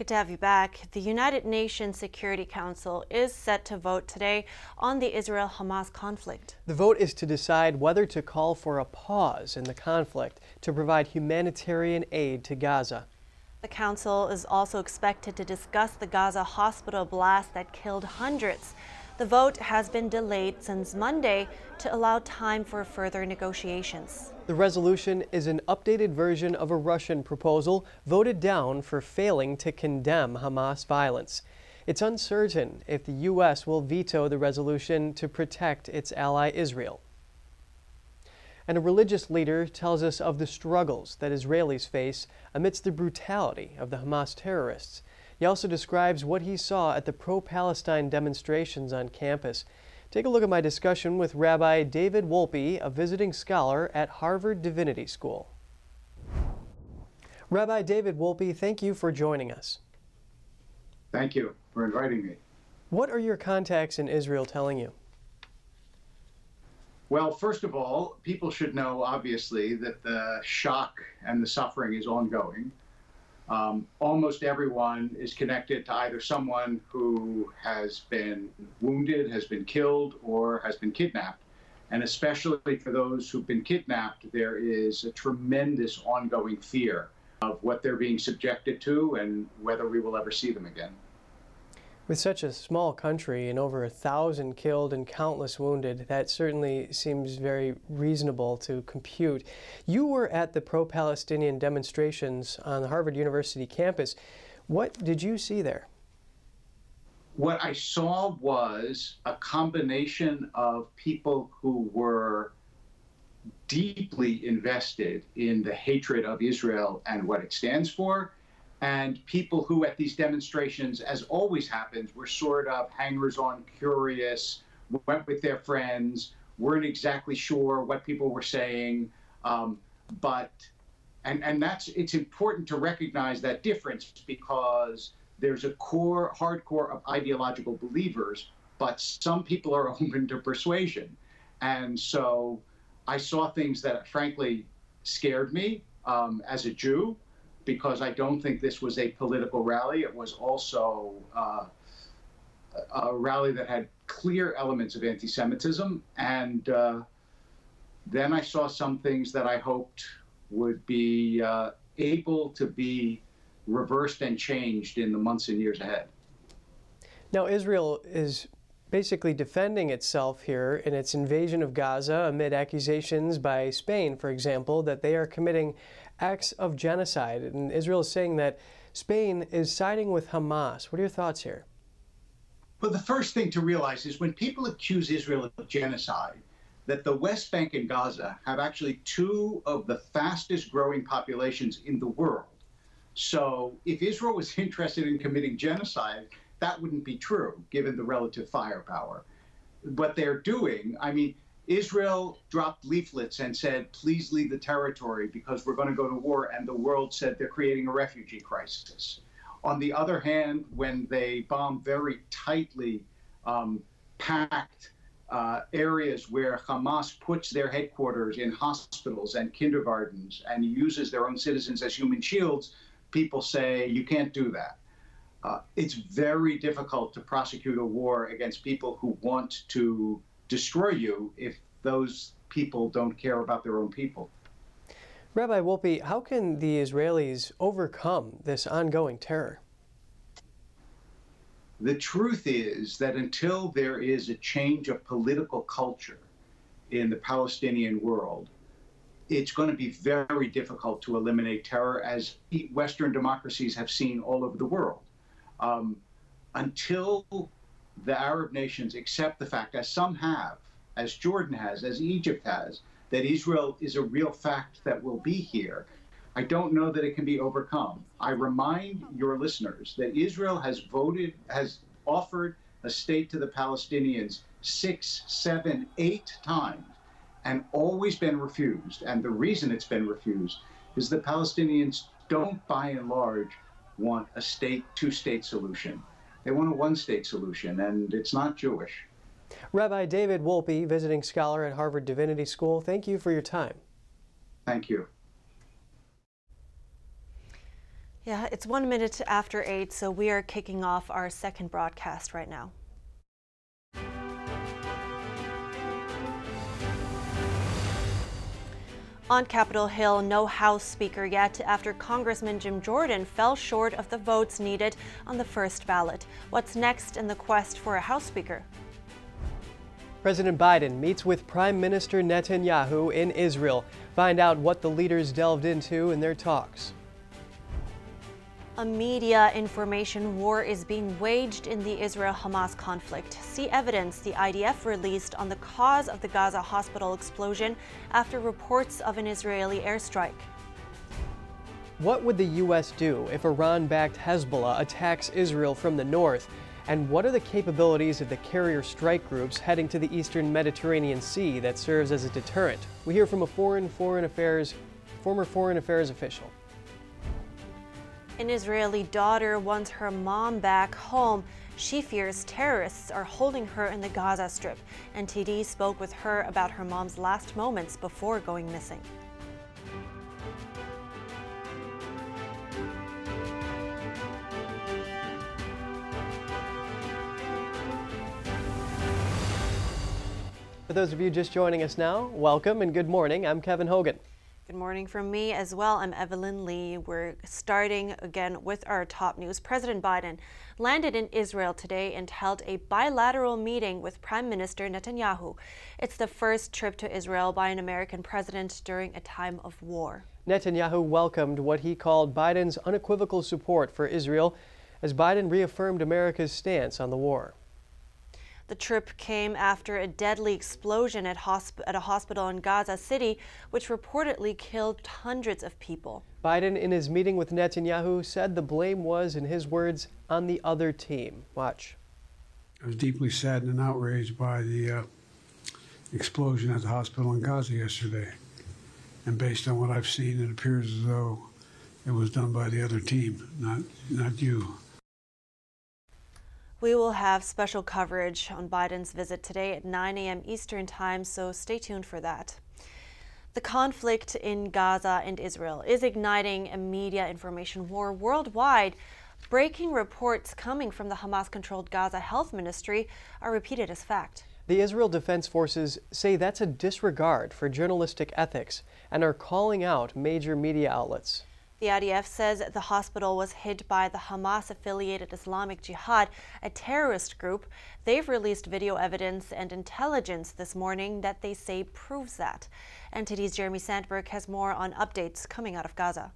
Good to have you back. The United Nations Security Council is set to vote today on the Israel Hamas conflict. The vote is to decide whether to call for a pause in the conflict to provide humanitarian aid to Gaza. The council is also expected to discuss the Gaza hospital blast that killed hundreds. The vote has been delayed since Monday to allow time for further negotiations. The resolution is an updated version of a Russian proposal voted down for failing to condemn Hamas violence. It's uncertain if the U.S. will veto the resolution to protect its ally Israel. And a religious leader tells us of the struggles that Israelis face amidst the brutality of the Hamas terrorists. He also describes what he saw at the pro Palestine demonstrations on campus. Take a look at my discussion with Rabbi David Wolpe, a visiting scholar at Harvard Divinity School. Rabbi David Wolpe, thank you for joining us. Thank you for inviting me. What are your contacts in Israel telling you? Well, first of all, people should know, obviously, that the shock and the suffering is ongoing. Um, almost everyone is connected to either someone who has been wounded, has been killed, or has been kidnapped. And especially for those who've been kidnapped, there is a tremendous ongoing fear of what they're being subjected to and whether we will ever see them again. With such a small country and over a thousand killed and countless wounded, that certainly seems very reasonable to compute. You were at the pro Palestinian demonstrations on the Harvard University campus. What did you see there? What I saw was a combination of people who were deeply invested in the hatred of Israel and what it stands for, and people who at these demonstrations, as always happens, were sort of hangers on curious, went with their friends, weren't exactly sure what people were saying, um, but and and that's it's important to recognize that difference because there's a core hardcore of ideological believers, but some people are open to persuasion, and so I saw things that frankly scared me um, as a Jew because I don't think this was a political rally. It was also uh, a rally that had clear elements of anti Semitism. And uh, then I saw some things that I hoped would be uh, able to be reversed and changed in the months and years ahead. Now, Israel is basically defending itself here in its invasion of Gaza amid accusations by Spain, for example, that they are committing acts of genocide. And Israel is saying that Spain is siding with Hamas. What are your thoughts here? Well, the first thing to realize is when people accuse Israel of genocide, that the West Bank and Gaza have actually two of the fastest growing populations in the world. So if Israel was interested in committing genocide, that wouldn't be true given the relative firepower. What they're doing, I mean, Israel dropped leaflets and said, please leave the territory because we're going to go to war. And the world said they're creating a refugee crisis. On the other hand, when they bomb very tightly um, packed uh, areas where Hamas puts their headquarters in hospitals and kindergartens and uses their own citizens as human shields, people say you can't do that. Uh, it's very difficult to prosecute a war against people who want to destroy you if those people don't care about their own people. Rabbi Wolpe, how can the Israelis overcome this ongoing terror? The truth is that until there is a change of political culture in the Palestinian world, it's going to be very difficult to eliminate terror, as Western democracies have seen all over the world. Um, until the Arab nations accept the fact, as some have, as Jordan has, as Egypt has, that Israel is a real fact that will be here, I don't know that it can be overcome. I remind your listeners that Israel has voted, has offered a state to the Palestinians six, seven, eight times and always been refused. And the reason it's been refused is the Palestinians don't, by and large, want a state, two state solution. They want a one state solution, and it's not Jewish. Rabbi David Wolpe, visiting scholar at Harvard Divinity School, thank you for your time. Thank you. Yeah, it's one minute after eight, so we are kicking off our second broadcast right now. On Capitol Hill, no House Speaker yet after Congressman Jim Jordan fell short of the votes needed on the first ballot. What's next in the quest for a House Speaker? President Biden meets with Prime Minister Netanyahu in Israel. Find out what the leaders delved into in their talks. A media information war is being waged in the Israel Hamas conflict. See evidence the IDF released on the cause of the Gaza hospital explosion after reports of an Israeli airstrike. What would the U.S. do if Iran backed Hezbollah attacks Israel from the north? And what are the capabilities of the carrier strike groups heading to the eastern Mediterranean Sea that serves as a deterrent? We hear from a foreign foreign affairs former foreign affairs official. An Israeli daughter wants her mom back home. She fears terrorists are holding her in the Gaza Strip. NTD spoke with her about her mom's last moments before going missing. For those of you just joining us now, welcome and good morning. I'm Kevin Hogan. Good morning from me as well. I'm Evelyn Lee. We're starting again with our top news. President Biden landed in Israel today and held a bilateral meeting with Prime Minister Netanyahu. It's the first trip to Israel by an American president during a time of war. Netanyahu welcomed what he called Biden's unequivocal support for Israel as Biden reaffirmed America's stance on the war. The trip came after a deadly explosion at, hosp- at, a hospital in Gaza City, which reportedly killed hundreds of people. Biden, in his meeting with Netanyahu, said the blame was, in his words, on the other team. Watch. I was deeply saddened and outraged by the uh, explosion at the hospital in Gaza yesterday. And based on what I've seen, it appears as though it was done by the other team, not, not you. We will have special coverage on Biden's visit today at 9 a.m. Eastern Time, so stay tuned for that. The conflict in Gaza and Israel is igniting a media information war worldwide. Breaking reports coming from the Hamas controlled Gaza Health Ministry are repeated as fact. The Israel Defense Forces say that's a disregard for journalistic ethics and are calling out major media outlets. The IDF says the hospital was hit by the Hamas affiliated Islamic Jihad, a terrorist group. They've released video evidence and intelligence this morning that they say proves that. NTD's Jeremy Sandberg has more on updates coming out of Gaza.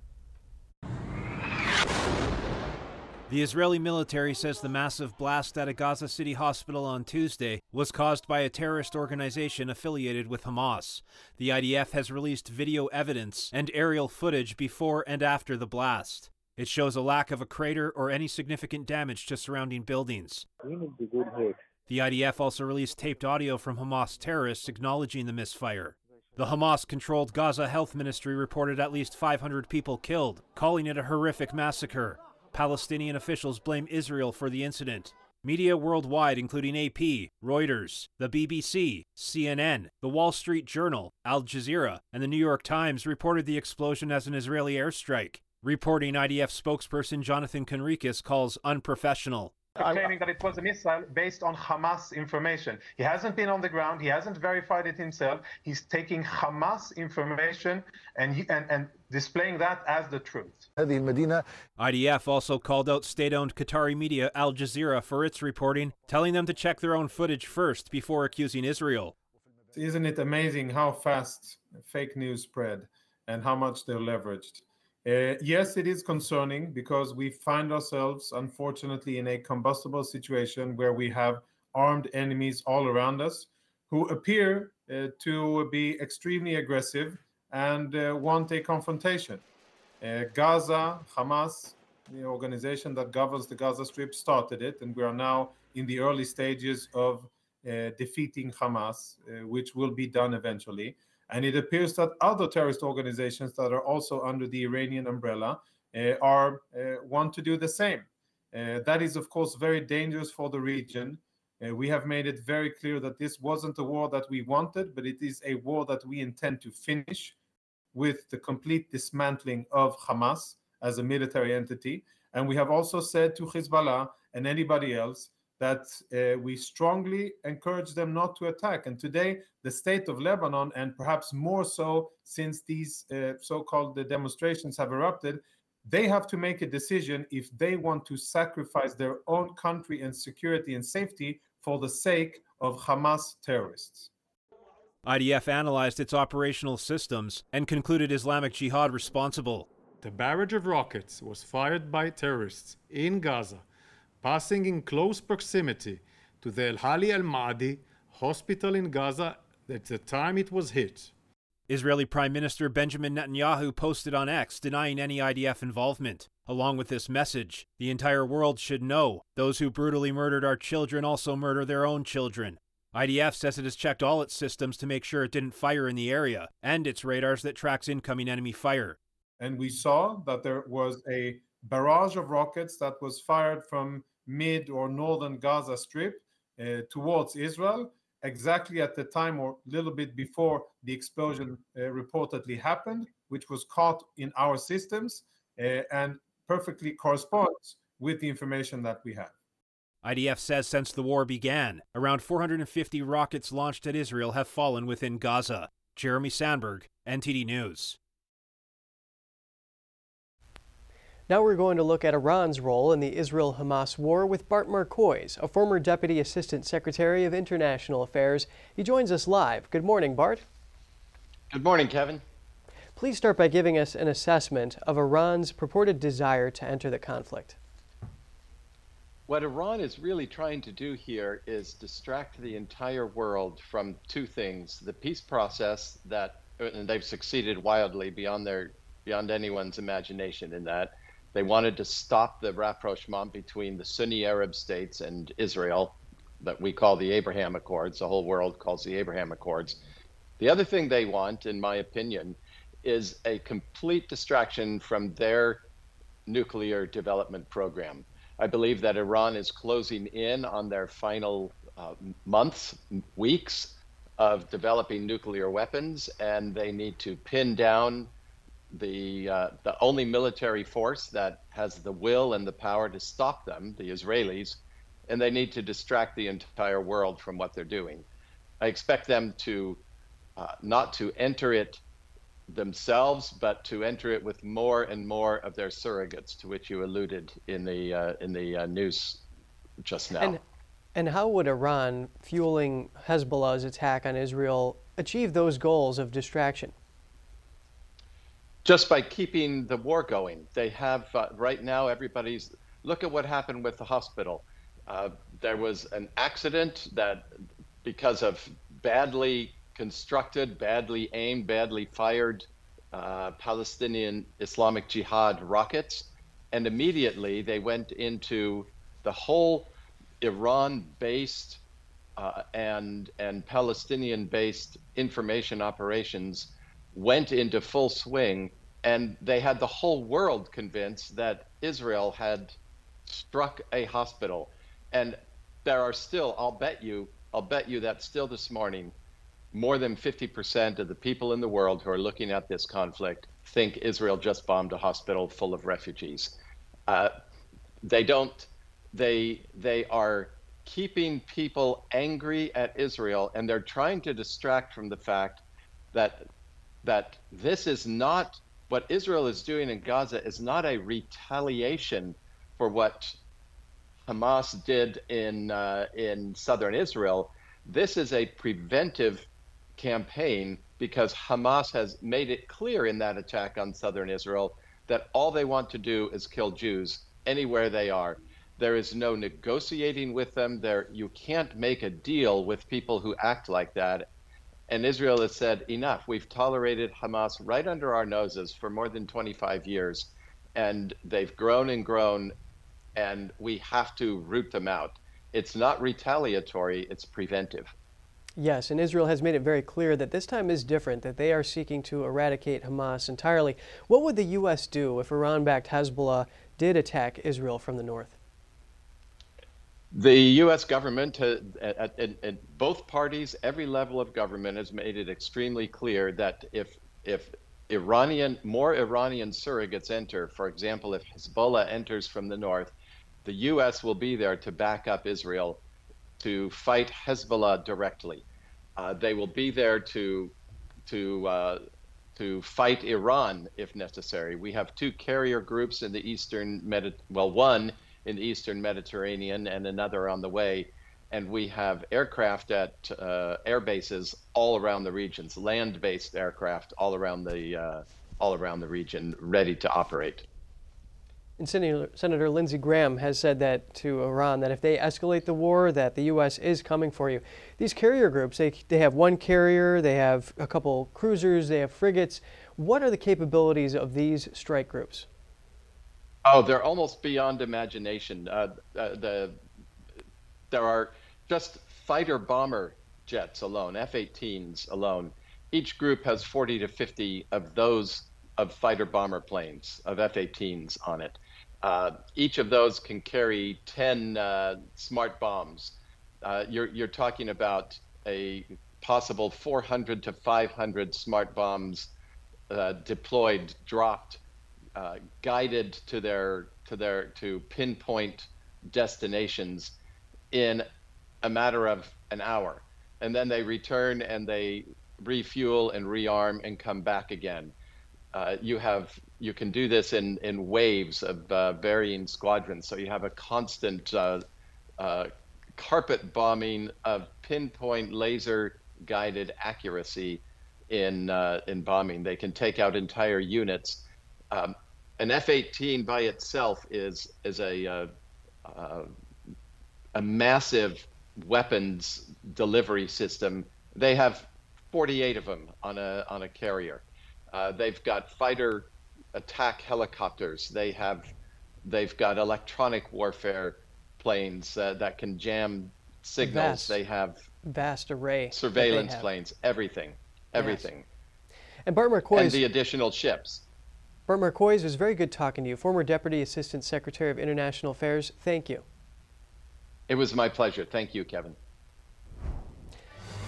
The Israeli military says the massive blast at a Gaza City hospital on Tuesday was caused by a terrorist organization affiliated with Hamas. The IDF has released video evidence and aerial footage before and after the blast. It shows a lack of a crater or any significant damage to surrounding buildings. The IDF also released taped audio from Hamas terrorists acknowledging the misfire. The Hamas controlled Gaza Health Ministry reported at least 500 people killed, calling it a horrific massacre. Palestinian officials blame Israel for the incident. Media worldwide, including AP, Reuters, the BBC, CNN, the Wall Street Journal, Al Jazeera, and the New York Times, reported the explosion as an Israeli airstrike. Reporting IDF spokesperson Jonathan Conricus calls unprofessional. Claiming that it was a missile based on Hamas information. He hasn't been on the ground. He hasn't verified it himself. He's taking Hamas information and, he, and, and displaying that as the truth. IDF also called out state owned Qatari media Al Jazeera for its reporting, telling them to check their own footage first before accusing Israel. Isn't it amazing how fast fake news spread and how much they're leveraged? Uh, yes, it is concerning because we find ourselves, unfortunately, in a combustible situation where we have armed enemies all around us who appear uh, to be extremely aggressive and uh, want a confrontation. Uh, Gaza, Hamas, the organization that governs the Gaza Strip, started it, and we are now in the early stages of uh, defeating Hamas, uh, which will be done eventually. And it appears that other terrorist organizations that are also under the Iranian umbrella uh, are uh, want to do the same. Uh, that is, of course, very dangerous for the region. we have made it very clear that this wasn't a war that we wanted, but it is a war that we intend to finish with the complete dismantling of Hamas as a military entity. And we have also said to Hezbollah and anybody else that uh, we strongly encourage them not to attack. And today, the state of Lebanon, and perhaps more so since these uh, so called the demonstrations have erupted, they have to make a decision if they want to sacrifice their own country and security and safety for the sake of Hamas terrorists. IDF analyzed its operational systems and concluded Islamic Jihad responsible. The barrage of rockets was fired by terrorists in Gaza, passing in close proximity to the El Hali Al Maadi hospital in Gaza at the time it was hit. Israeli Prime Minister Benjamin Netanyahu posted on X denying any IDF involvement. Along with this message, the entire world should know those who brutally murdered our children also murder their own children. IDF says it has checked all its systems to make sure it didn't fire in the area and its radars that tracks incoming enemy fire. And we saw that there was a barrage of rockets that was fired from mid or northern Gaza Strip uh, towards Israel exactly at the time or a little bit before the explosion uh, reportedly happened, which was caught in our systems uh, and perfectly corresponds with the information that we have. IDF says since the war began, around 450 rockets launched at Israel have fallen within Gaza. Jeremy Sandberg, NTD News. Now we're going to look at Iran's role in the Israel Hamas war with Bart Marcois, a former Deputy Assistant Secretary of International Affairs. He joins us live. Good morning, Bart. Good morning, Kevin. Please start by giving us an assessment of Iran's purported desire to enter the conflict. What Iran is really trying to do here is distract the entire world from two things the peace process that and they've succeeded wildly beyond their beyond anyone's imagination in that they wanted to stop the rapprochement between the Sunni Arab states and Israel that we call the Abraham Accords, the whole world calls the Abraham Accords. The other thing they want, in my opinion, is a complete distraction from their nuclear development program. I believe that Iran is closing in on their final uh, months, weeks of developing nuclear weapons, and they need to pin down the uh, the only military force that has the will and the power to stop them, the Israelis, and they need to distract the entire world from what they're doing. I expect them to uh, not to enter it themselves, but to enter it with more and more of their surrogates, to which you alluded in the uh, in the uh, news just now. And, and how would Iran, fueling Hezbollah's attack on Israel, achieve those goals of distraction? Just by keeping the war going. They have uh, right now. Everybody's look at what happened with the hospital. Uh, there was an accident that, because of badly constructed, badly aimed, badly fired uh, Palestinian Islamic Jihad rockets, and immediately they went into the whole Iran-based uh, and and Palestinian-based information operations went into full swing, and they had the whole world convinced that Israel had struck a hospital. And there are still, I'll bet you, I'll bet you that still this morning, more than 50% of the people in the world who are looking at this conflict think Israel just bombed a hospital full of refugees. Uh, they don't, they, they are keeping people angry at Israel, and they're trying to distract from the fact that that this is not what Israel is doing in Gaza is not a retaliation for what Hamas did in uh, in southern Israel. This is a preventive campaign because Hamas has made it clear in that attack on southern Israel that all they want to do is kill Jews anywhere they are. There is no negotiating with them. There you can't make a deal with people who act like that and Israel has said, enough. We've tolerated Hamas right under our noses for more than 25 years, and they've grown and grown, and we have to root them out. It's not retaliatory, it's preventive. Yes, and Israel has made it very clear that this time is different, that they are seeking to eradicate Hamas entirely. What would the U.S. do if Iran backed Hezbollah did attack Israel from the north? The U.S. government, at, both parties, every level of government has made it extremely clear that if if Iranian more Iranian surrogates enter, for example, if Hezbollah enters from the north, the U.S. will be there to back up Israel to fight Hezbollah directly. Uh, they will be there to to uh, to fight Iran if necessary. We have two carrier groups in the eastern Medi- well, one in the eastern Mediterranean and another on the way. and we have aircraft at uh, air bases all around the regions, land-based aircraft all around the uh, all around the region, ready to operate. And Senator, Senator Lindsey Graham has said that to Iran that if they escalate the war, that the U.S. is coming for you. These carrier groups, they, they have one carrier, they have a couple cruisers, they have frigates. What are the capabilities of these strike groups? Oh, they're almost beyond imagination. Uh, uh, the there are just fighter bomber jets alone, F-18s alone. Each group has 40 to 50 of those of fighter bomber planes of F-18s on it. Uh, each of those can carry 10 uh, smart bombs. Uh, you're, you're talking about a possible 400 to 500 smart bombs uh, deployed, dropped, uh, guided to their to their to pinpoint destinations in a matter of an hour, and then they return and they refuel and rearm and come back again. Uh, you have you can do this in in waves of uh, varying squadrons, so you have a constant uh, uh carpet bombing of pinpoint laser guided accuracy in uh, in bombing. They can take out entire units. Um, an F-18 by itself is is a uh, a massive weapons delivery system. They have 48 of them on a on a carrier. Uh, they've got fighter attack helicopters. They have they've got electronic warfare planes uh, that can jam signals. Vast, they have vast array surveillance planes. Everything, everything. Yes. And Bart Marcois and the additional ships. Bart Marcois, was very good talking to you. Former Deputy Assistant Secretary of International Affairs. Thank you. It was my pleasure. Thank you, Kevin.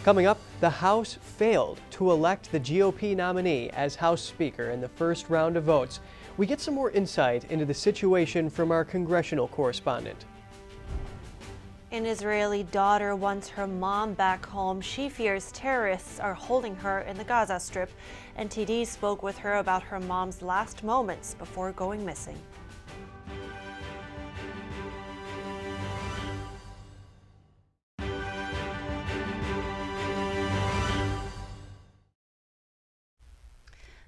Coming up, the House failed to elect the GOP nominee as House Speaker in the first round of votes. We get some more insight into the situation from our congressional correspondent. An Israeli daughter wants her mom back home. She fears terrorists are holding her in the Gaza Strip. NTD spoke with her about her mom's last moments before going missing.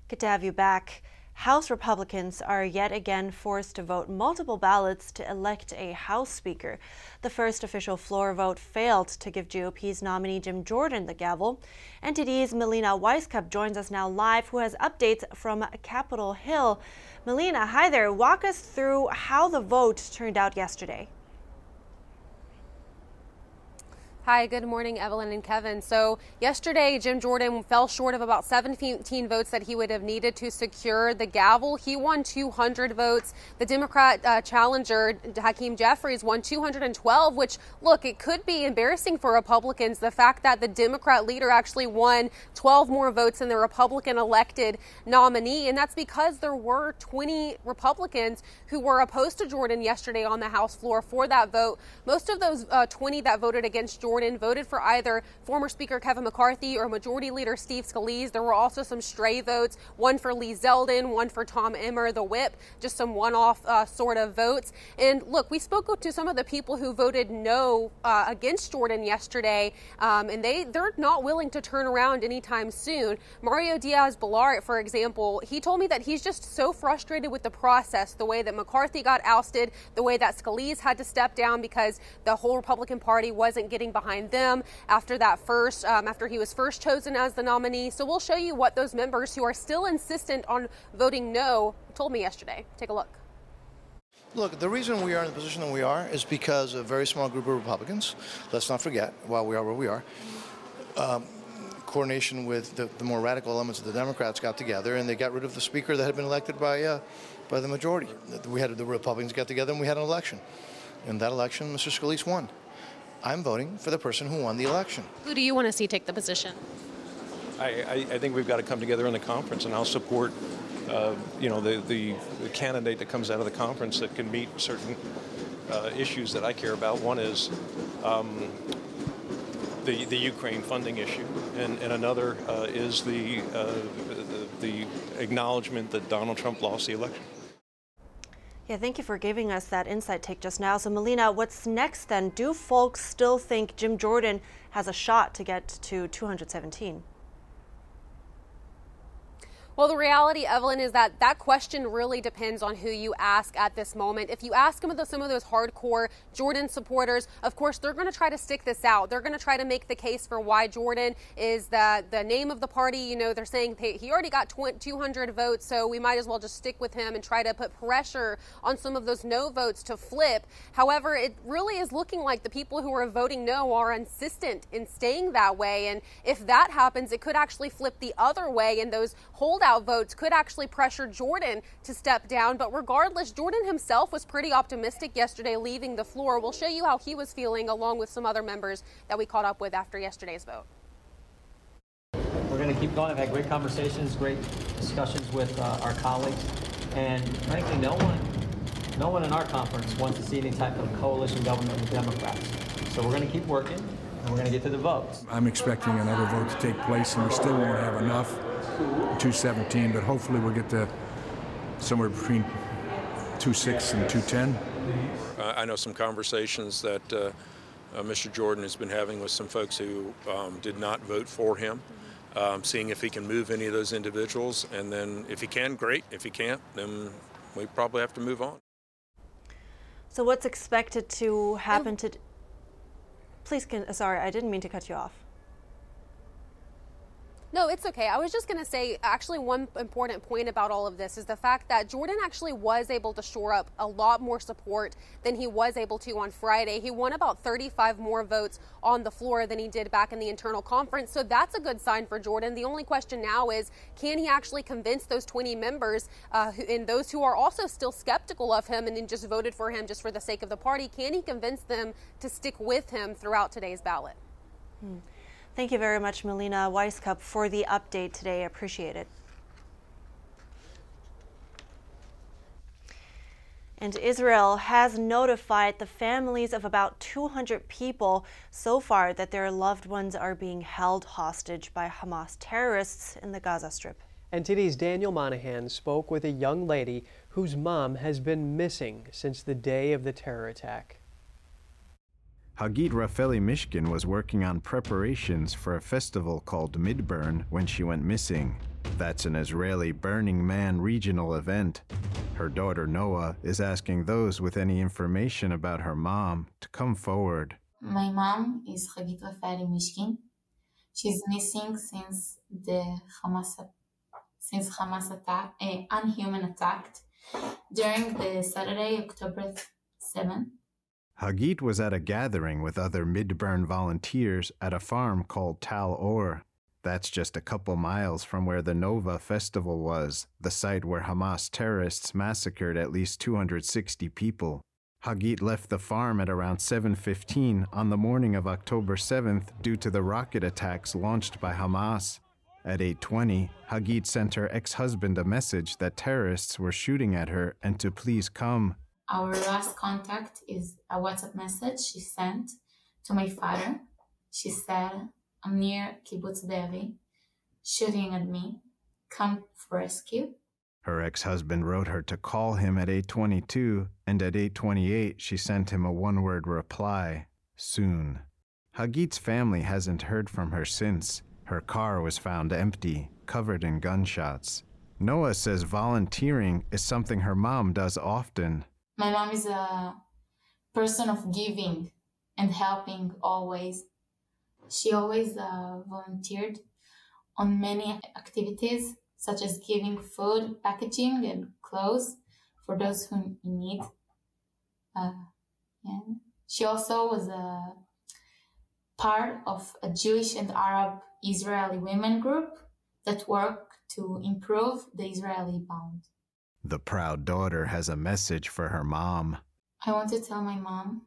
Good to have you back. House Republicans are yet again forced to vote multiple ballots to elect a House Speaker. The first official floor vote failed to give GOP's nominee Jim Jordan the gavel. NTD's Melina Wisecup joins us now live, who has updates from Capitol Hill. Melina, hi there. Walk us through how the vote turned out yesterday. Hi, good morning, Evelyn and Kevin. So, yesterday, Jim Jordan fell short of about 17 votes that he would have needed to secure the gavel. He won 200 votes. The Democrat uh, challenger, Hakeem Jeffries, won 212, which, look, it could be embarrassing for Republicans. The fact that the Democrat leader actually won 12 more votes than the Republican elected nominee. And that's because there were 20 Republicans who were opposed to Jordan yesterday on the House floor for that vote. Most of those uh, 20 that voted against Jordan Voted for either former Speaker Kevin McCarthy or Majority Leader Steve Scalise. There were also some stray votes, one for Lee Zeldin, one for Tom Emmer, the whip, just some one off uh, sort of votes. And look, we spoke to some of the people who voted no uh, against Jordan yesterday, um, and they, they're not willing to turn around anytime soon. Mario Diaz Balart, for example, he told me that he's just so frustrated with the process, the way that McCarthy got ousted, the way that Scalise had to step down because the whole Republican Party wasn't getting behind behind them after that first, um, after he was first chosen as the nominee. So we'll show you what those members who are still insistent on voting no told me yesterday. Take a look. Look, the reason we are in the position that we are is because a very small group of Republicans, let's not forget, while we are where we are, um, coordination with the, the, more radical elements of the Democrats got together and they got rid of the speaker that had been elected by, uh, by the majority. We had the Republicans get together and we had an election. In that election, Mr. Scalise won. I'm voting for the person who won the election. Who do you want to see take the position? I, I, I think we've got to come together in the conference, and I'll support, uh, you know, the, the, the, candidate that comes out of the conference that can meet certain uh, issues that I care about. One is um, the, the Ukraine funding issue, and, and another uh, is the, uh, the, the acknowledgement that Donald Trump lost the election. Yeah, thank you for giving us that insight take just now. So, Melina, what's next then? Do folks still think Jim Jordan has a shot to get to 217? Well, the reality, Evelyn, is that that question really depends on who you ask at this moment. If you ask some of those, some of those hardcore Jordan supporters, of course, they're going to try to stick this out. They're going to try to make the case for why Jordan is the, the name of the party. You know, they're saying he already got 200 votes, so we might as well just stick with him and try to put pressure on some of those no votes to flip. However, it really is looking like the people who are voting no are insistent in staying that way. And if that happens, it could actually flip the other way, and those holdouts votes could actually pressure Jordan to step down. But regardless, Jordan himself was pretty optimistic yesterday leaving the floor. We'll show you how he was feeling along with some other members that we caught up with after yesterday's vote. We're going to keep going. I've had great conversations, great discussions with uh, our colleagues, and frankly, no one, no one in our conference wants to see any type of coalition government with Democrats. So we're going to keep working, and we're going to get to the votes. I'm expecting another vote to take place, and we still won't have enough. 217, but hopefully we'll get to somewhere between 26 and 210. Uh, I know some conversations that uh, uh, Mr. Jordan has been having with some folks who um, did not vote for him, um, seeing if he can move any of those individuals, and then if he can, great. If he can't, then we probably have to move on. So, what's expected to happen to? Please, can, sorry, I didn't mean to cut you off. No, it's okay. I was just going to say, actually, one important point about all of this is the fact that Jordan actually was able to shore up a lot more support than he was able to on Friday. He won about 35 more votes on the floor than he did back in the internal conference. So that's a good sign for Jordan. The only question now is can he actually convince those 20 members uh, and those who are also still skeptical of him and just voted for him just for the sake of the party? Can he convince them to stick with him throughout today's ballot? Hmm. Thank you very much, Melina Wisecup, for the update today. Appreciate it. And Israel has notified the families of about 200 people so far that their loved ones are being held hostage by Hamas terrorists in the Gaza Strip. And NTD's Daniel Monahan spoke with a young lady whose mom has been missing since the day of the terror attack. Hagit Rafeli Mishkin was working on preparations for a festival called Midburn when she went missing. That's an Israeli Burning Man regional event. Her daughter Noah is asking those with any information about her mom to come forward. My mom is Hagit Rafeli Mishkin. She's missing since the Hamas since Hamas attack, a unhuman attack during the Saturday, October 7th. Hagit was at a gathering with other Midburn volunteers at a farm called Tal Or. That's just a couple miles from where the Nova Festival was, the site where Hamas terrorists massacred at least 260 people. Hagit left the farm at around 7:15 on the morning of October 7th due to the rocket attacks launched by Hamas. At 8:20, Hagit sent her ex-husband a message that terrorists were shooting at her and to please come. Our last contact is a WhatsApp message she sent to my father. She said, I'm near Kibbutz Devi, shooting at me. Come for rescue. Her ex-husband wrote her to call him at 8:22, and at 8:28 she sent him a one-word reply, soon. Hagit's family hasn't heard from her since. Her car was found empty, covered in gunshots. Noah says volunteering is something her mom does often. My mom is a person of giving and helping always. She always uh, volunteered on many activities, such as giving food, packaging, and clothes for those who need. Uh, and she also was a part of a Jewish and Arab Israeli women group that work to improve the Israeli bond. The proud daughter has a message for her mom. I want to tell my mom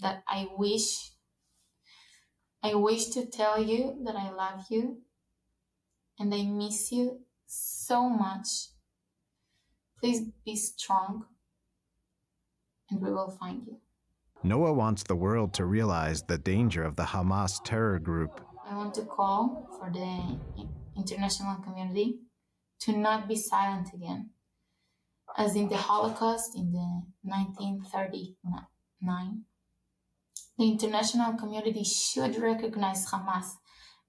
that I wish I wish to tell you that I love you and I miss you so much. Please be strong and we will find you. Noah wants the world to realize the danger of the Hamas terror group. I want to call for the international community to not be silent again. as in the Holocaust in the 1939. The international community should recognize Hamas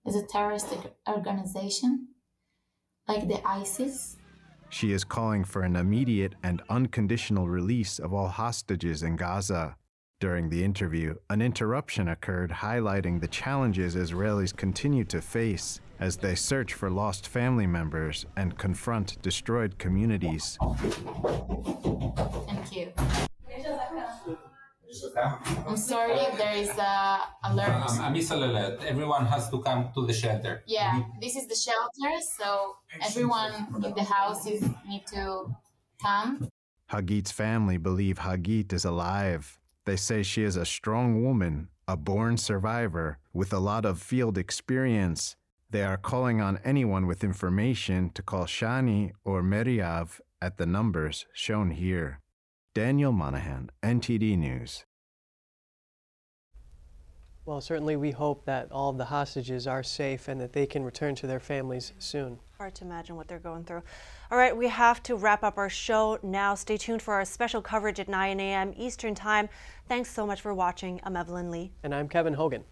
as a terrorist organization like the ISIS. She is calling for an immediate and unconditional release of all hostages in Gaza. During the interview, an interruption occurred highlighting the challenges Israelis continue to face as they search for lost family members and confront destroyed communities. Thank you. I'm sorry if there is a alert. A missile alert. Everyone has to come to the shelter. Yeah, this is the shelter, so everyone in the house is need to come. Hagit's family believe Hagit is alive. They say she is a strong woman, a born survivor with a lot of field experience. They are calling on anyone with information to call Shani or Meriav at the numbers shown here. Daniel Monahan, NTD News. Well, certainly we hope that all of the hostages are safe and that they can return to their families soon. Hard to imagine what they're going through. All right, we have to wrap up our show now. Stay tuned for our special coverage at 9 a.m. Eastern Time. Thanks so much for watching. I'm Evelyn Lee. And I'm Kevin Hogan.